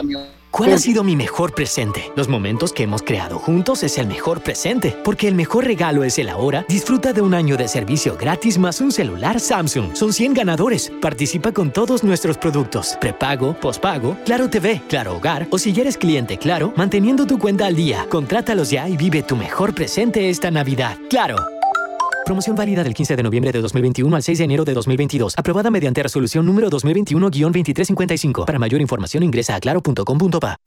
Mi ¿Cuál ha sido mi mejor presente? Los momentos que hemos creado juntos es el mejor presente, porque el mejor regalo es el ahora. Disfruta de un año de servicio gratis más un celular Samsung. Son 100 ganadores. Participa con todos nuestros productos. Prepago, pospago, Claro TV, Claro Hogar o si eres cliente Claro, manteniendo tu cuenta al día. Contrátalos ya y vive tu mejor presente esta Navidad. Claro. Promoción válida del 15 de noviembre de 2021 al 6 de enero de 2022. Aprobada mediante resolución número 2021-2355. Para mayor información ingresa a claro.com.pa.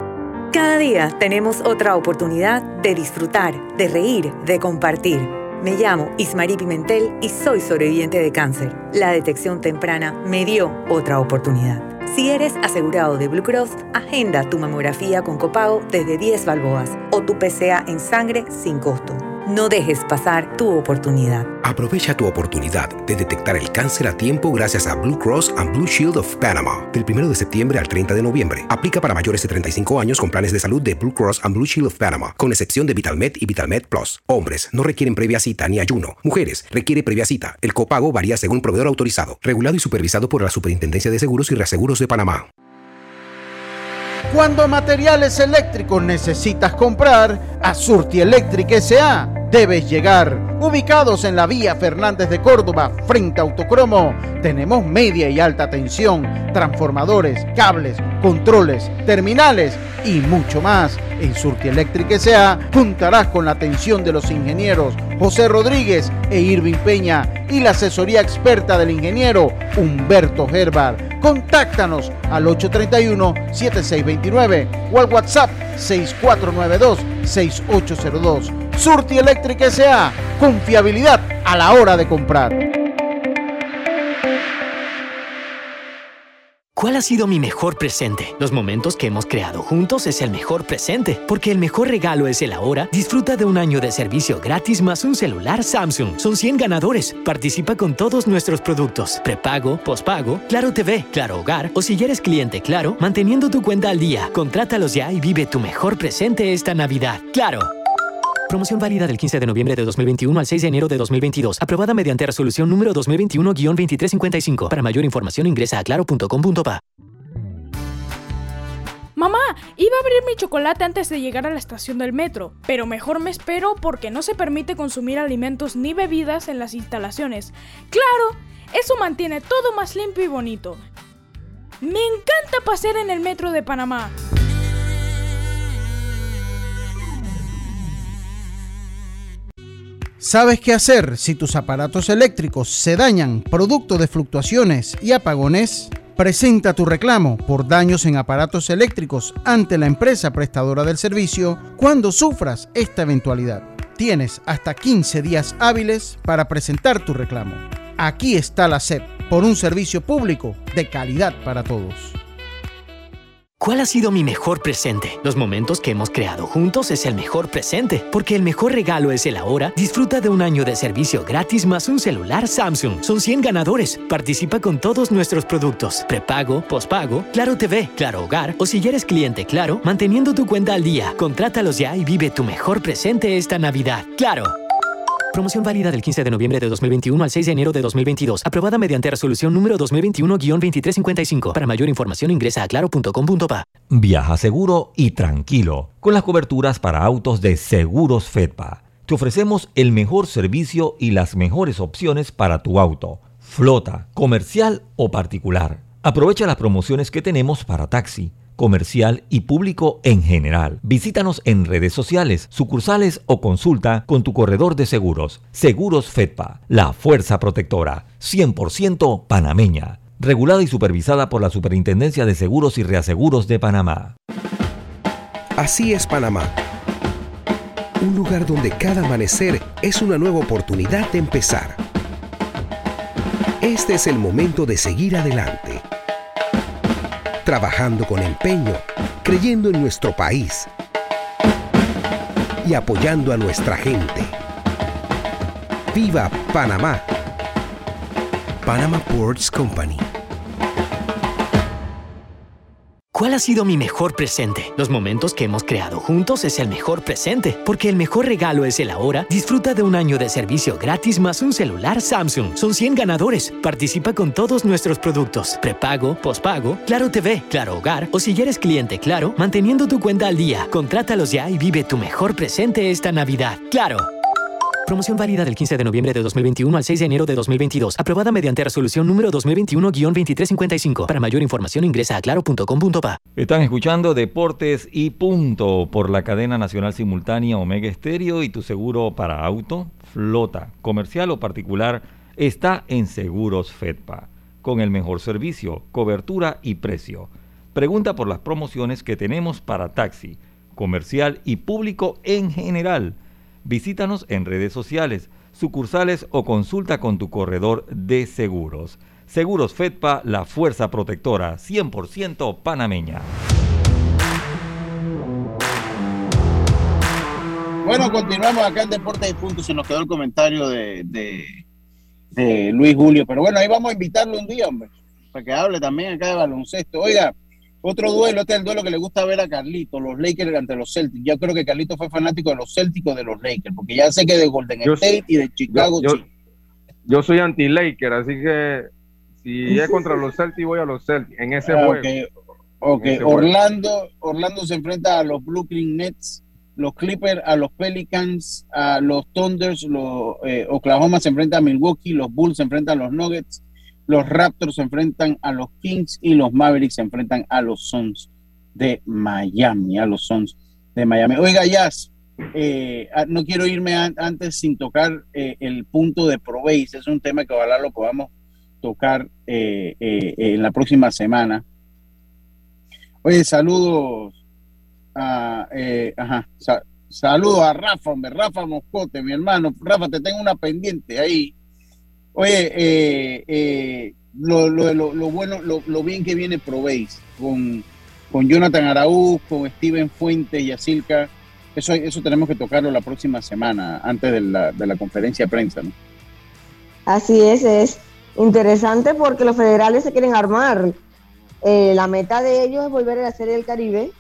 Cada día tenemos otra oportunidad de disfrutar, de reír, de compartir. Me llamo Ismarí Pimentel y soy sobreviviente de cáncer. La detección temprana me dio otra oportunidad. Si eres asegurado de Blue Cross, agenda tu mamografía con copago desde 10 balboas o tu PCA en sangre sin costo. No dejes pasar tu oportunidad. Aprovecha tu oportunidad de detectar el cáncer a tiempo gracias a Blue Cross and Blue Shield of Panama. Del 1 de septiembre al 30 de noviembre. Aplica para mayores de 35 años con planes de salud de Blue Cross and Blue Shield of Panama, con excepción de VitalMed y VitalMed Plus. Hombres no requieren previa cita ni ayuno. Mujeres requiere previa cita. El copago varía según proveedor autorizado, regulado y supervisado por la Superintendencia de Seguros y Reaseguros de Panamá. Cuando materiales eléctricos necesitas comprar, a Surti Electric S.A. debes llegar. Ubicados en la vía Fernández de Córdoba, frente a Autocromo, tenemos media y alta tensión, transformadores, cables, controles, terminales y mucho más. En Surti Electric S.A. contarás con la atención de los ingenieros José Rodríguez e Irving Peña y la asesoría experta del ingeniero Humberto Gerbar. Contáctanos al 831-7629 o al WhatsApp 6492-6802. Surti Electric S.A. Confiabilidad a la hora de comprar. ¿Cuál ha sido mi mejor presente? Los momentos que hemos creado juntos es el mejor presente, porque el mejor regalo es el ahora. Disfruta de un año de servicio gratis más un celular Samsung. Son 100 ganadores. Participa con todos nuestros productos. Prepago, pospago, Claro TV, Claro Hogar o si ya eres cliente Claro, manteniendo tu cuenta al día. Contrátalos ya y vive tu mejor presente esta Navidad. Claro. Promoción válida del 15 de noviembre de 2021 al 6 de enero de 2022. Aprobada mediante resolución número 2021-2355. Para mayor información ingresa a claro.com.pa. Mamá, iba a abrir mi chocolate antes de llegar a la estación del metro, pero mejor me espero porque no se permite consumir alimentos ni bebidas en las instalaciones. Claro, eso mantiene todo más limpio y bonito. Me encanta pasear en el metro de Panamá. ¿Sabes qué hacer si tus aparatos eléctricos se dañan producto de fluctuaciones y apagones? Presenta tu reclamo por daños en aparatos eléctricos ante la empresa prestadora del servicio cuando sufras esta eventualidad. Tienes hasta 15 días hábiles para presentar tu reclamo. Aquí está la SEP por un servicio público de calidad para todos. ¿Cuál ha sido mi mejor presente? Los momentos que hemos creado juntos es el mejor presente, porque el mejor regalo es el ahora. Disfruta de un año de servicio gratis más un celular Samsung. Son 100 ganadores. Participa con todos nuestros productos. Prepago, pospago, Claro TV, Claro Hogar o si ya eres cliente Claro, manteniendo tu cuenta al día. Contrátalos ya y vive tu mejor presente esta Navidad. Claro. Promoción válida del 15 de noviembre de 2021 al 6 de enero de 2022. Aprobada mediante resolución número 2021-2355. Para mayor información ingresa a claro.com.pa. Viaja seguro y tranquilo con las coberturas para autos de Seguros Fedpa. Te ofrecemos el mejor servicio y las mejores opciones para tu auto, flota, comercial o particular. Aprovecha las promociones que tenemos para taxi comercial y público en general. Visítanos en redes sociales, sucursales o consulta con tu corredor de seguros. Seguros Fedpa, la fuerza protectora, 100% panameña. Regulada y supervisada por la Superintendencia de Seguros y Reaseguros de Panamá. Así es Panamá. Un lugar donde cada amanecer es una nueva oportunidad de empezar. Este es el momento de seguir adelante trabajando con empeño, creyendo en nuestro país y apoyando a nuestra gente. ¡Viva Panamá! Panama Ports Company. ¿Cuál ha sido mi mejor presente? Los momentos que hemos creado juntos es el mejor presente, porque el mejor regalo es el ahora. Disfruta de un año de servicio gratis más un celular Samsung. Son 100 ganadores. Participa con todos nuestros productos. Prepago, pospago, Claro TV, Claro Hogar o si eres cliente Claro, manteniendo tu cuenta al día. Contrátalos ya y vive tu mejor presente esta Navidad. Claro. Promoción válida del 15 de noviembre de 2021 al 6 de enero de 2022. Aprobada mediante resolución número 2021-2355. Para mayor información ingresa a claro.com.pa. Están escuchando Deportes y Punto por la cadena nacional simultánea Omega Estéreo y tu seguro para auto, flota, comercial o particular está en Seguros Fedpa. Con el mejor servicio, cobertura y precio. Pregunta por las promociones que tenemos para taxi, comercial y público en general. Visítanos en redes sociales, sucursales o consulta con tu corredor de seguros. Seguros Fedpa, la fuerza protectora 100% panameña. Bueno, continuamos acá en Deportes y Puntos. Se nos quedó el comentario de, de, Luis Julio. Pero bueno, ahí vamos a invitarlo un día, hombre, para que hable también acá de baloncesto. Oiga, otro duelo, este es el duelo que le gusta ver a Carlito, los Lakers ante los Celtics. Yo creo que Carlito fue fanático de los Celtics de los Lakers, porque ya sé que de Golden Yo State y de Chicago yo, soy anti-Laker, así que si es contra los Celtics, voy a los Celtics en ese Ah, juego. ok. Ok, En ese juego. Orlando, Orlando se enfrenta a los Brooklyn Nets, los Clippers a los Pelicans, a los Thunders, los eh, Oklahoma se enfrenta a Milwaukee, los Bulls se enfrentan a los Nuggets, los Raptors se enfrentan a los Kings y los Mavericks se enfrentan a los Suns de Miami, a los Suns de Miami. Oiga, Jazz, eh, ah, no quiero irme an- antes sin tocar eh, el punto de Probase, es un tema que ojalá lo podamos tocar eh, en la próxima semana. Oye, saludos a, ajá, sa- a Rafa, hombre, Rafa Moscote, mi hermano. Rafa, te tengo una pendiente ahí. Oye, eh, eh, lo, lo, lo, lo bueno, lo, bien que viene Probéis con, con Jonathan Araúz, con Steven Fuentes y Asilca. Eso, eso tenemos que tocarlo la próxima semana, antes de la, de la conferencia de prensa, ¿no? Así es, es interesante porque los federales se quieren armar. Eh, la meta de ellos es volver a la Serie del Caribe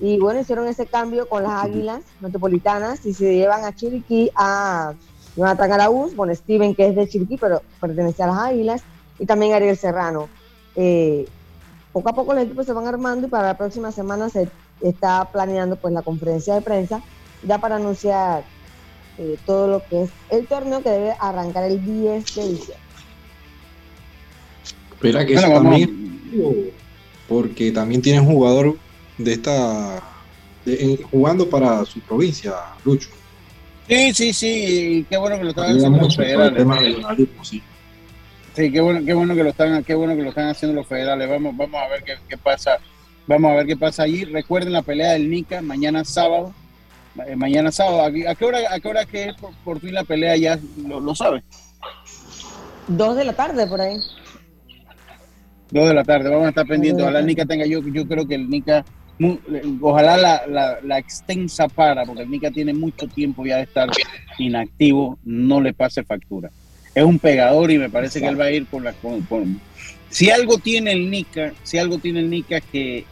y bueno, hicieron ese cambio con las Águilas Metropolitanas y se llevan a Chiriquí a Jonathan Araúz, con Steven que es de Chiriquí pero pertenece a las Águilas y también Ariel Serrano. Eh, poco a poco los equipos se van armando y para la próxima semana se está planeando pues la conferencia de prensa ya para anunciar eh, todo lo que es el torneo que debe arrancar el 10 de diciembre. Espera que Bueno, también, porque también tiene un jugador de esta, de- en- jugando para su provincia, Lucho. Sí, sí, sí, qué bueno que lo están haciendo los federales. sí. Sí, qué bueno, qué bueno que lo están, qué bueno que lo están haciendo los federales. Vamos, vamos a ver qué, qué pasa. Vamos a ver qué pasa allí. Recuerden la pelea del Nica mañana sábado. Eh, mañana sábado. ¿A qué- ¿A qué hora, a qué hora que es por, por fin la pelea? Ya lo, lo sabe. Dos de la tarde por ahí. Dos de la tarde. Vamos a estar pendientes. Ojalá el Nica tenga yo, yo creo que el Nica, ojalá la, extensa para, porque el Nica tiene mucho tiempo ya de estar inactivo, no le pase factura. Es un pegador y me parece que él va a ir con la con, si algo tiene el Nica, si algo tiene el Nica es que eh,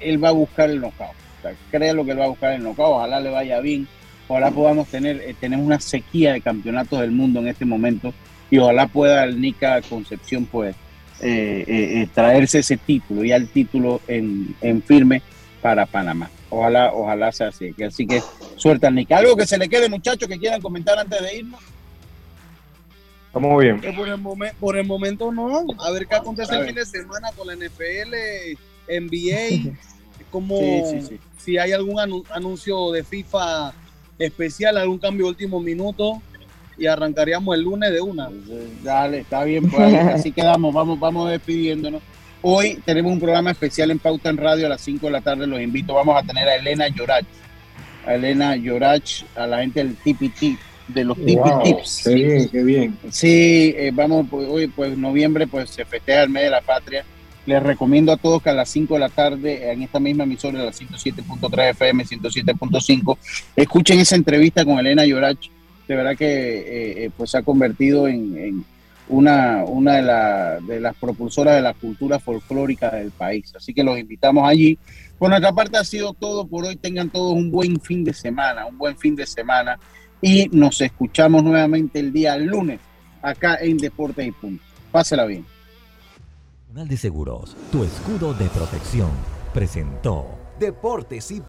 él va a buscar el knockout. O sea, créalo que él va a buscar el knockout, ojalá le vaya bien, ojalá podamos tener, eh, tenemos una sequía de campeonatos del mundo en este momento y ojalá pueda el Nica Concepción pues eh, eh, eh, traerse ese título, ya el título en firme para Panamá. Ojalá, ojalá sea así. Así que suelta al Nica. Algo que se le quede, muchachos, que quieran comentar antes de irnos. Estamos bien. Que por, el momen- por el momento no. A ver qué acontece A el fin de semana con la NFL, NBA. Como Sí, sí, sí. si hay algún anu- anuncio de FIFA especial, algún cambio de último minuto. Y arrancaríamos el lunes de una. Dale, está bien, pues así quedamos, vamos, vamos despidiéndonos. Hoy tenemos un programa especial en Pauta en Radio a las 5 de la tarde, los invito, vamos a tener a Elena Llorach, a Elena Llorach, a la gente del TPT, de los TP Wow, Tips. qué bien, qué bien. Sí, eh, vamos, pues, hoy, pues noviembre, pues se festeja el mes de la patria. Les recomiendo a todos que a las 5 de la tarde, en esta misma emisora, la 107.3 FM, 107.5, escuchen esa entrevista con Elena Llorach, de verdad que eh, eh, pues se ha convertido en, en una, una de, la- de las propulsoras de la cultura folclórica del país. Así que los invitamos allí. Por nuestra parte ha sido todo por hoy. Tengan todos un buen fin de semana, un buen fin de semana. Y nos escuchamos nuevamente el día lunes acá en Deportes y Punto. Pásela bien. Nacional de Seguros, tu escudo de protección, presentó Deportes y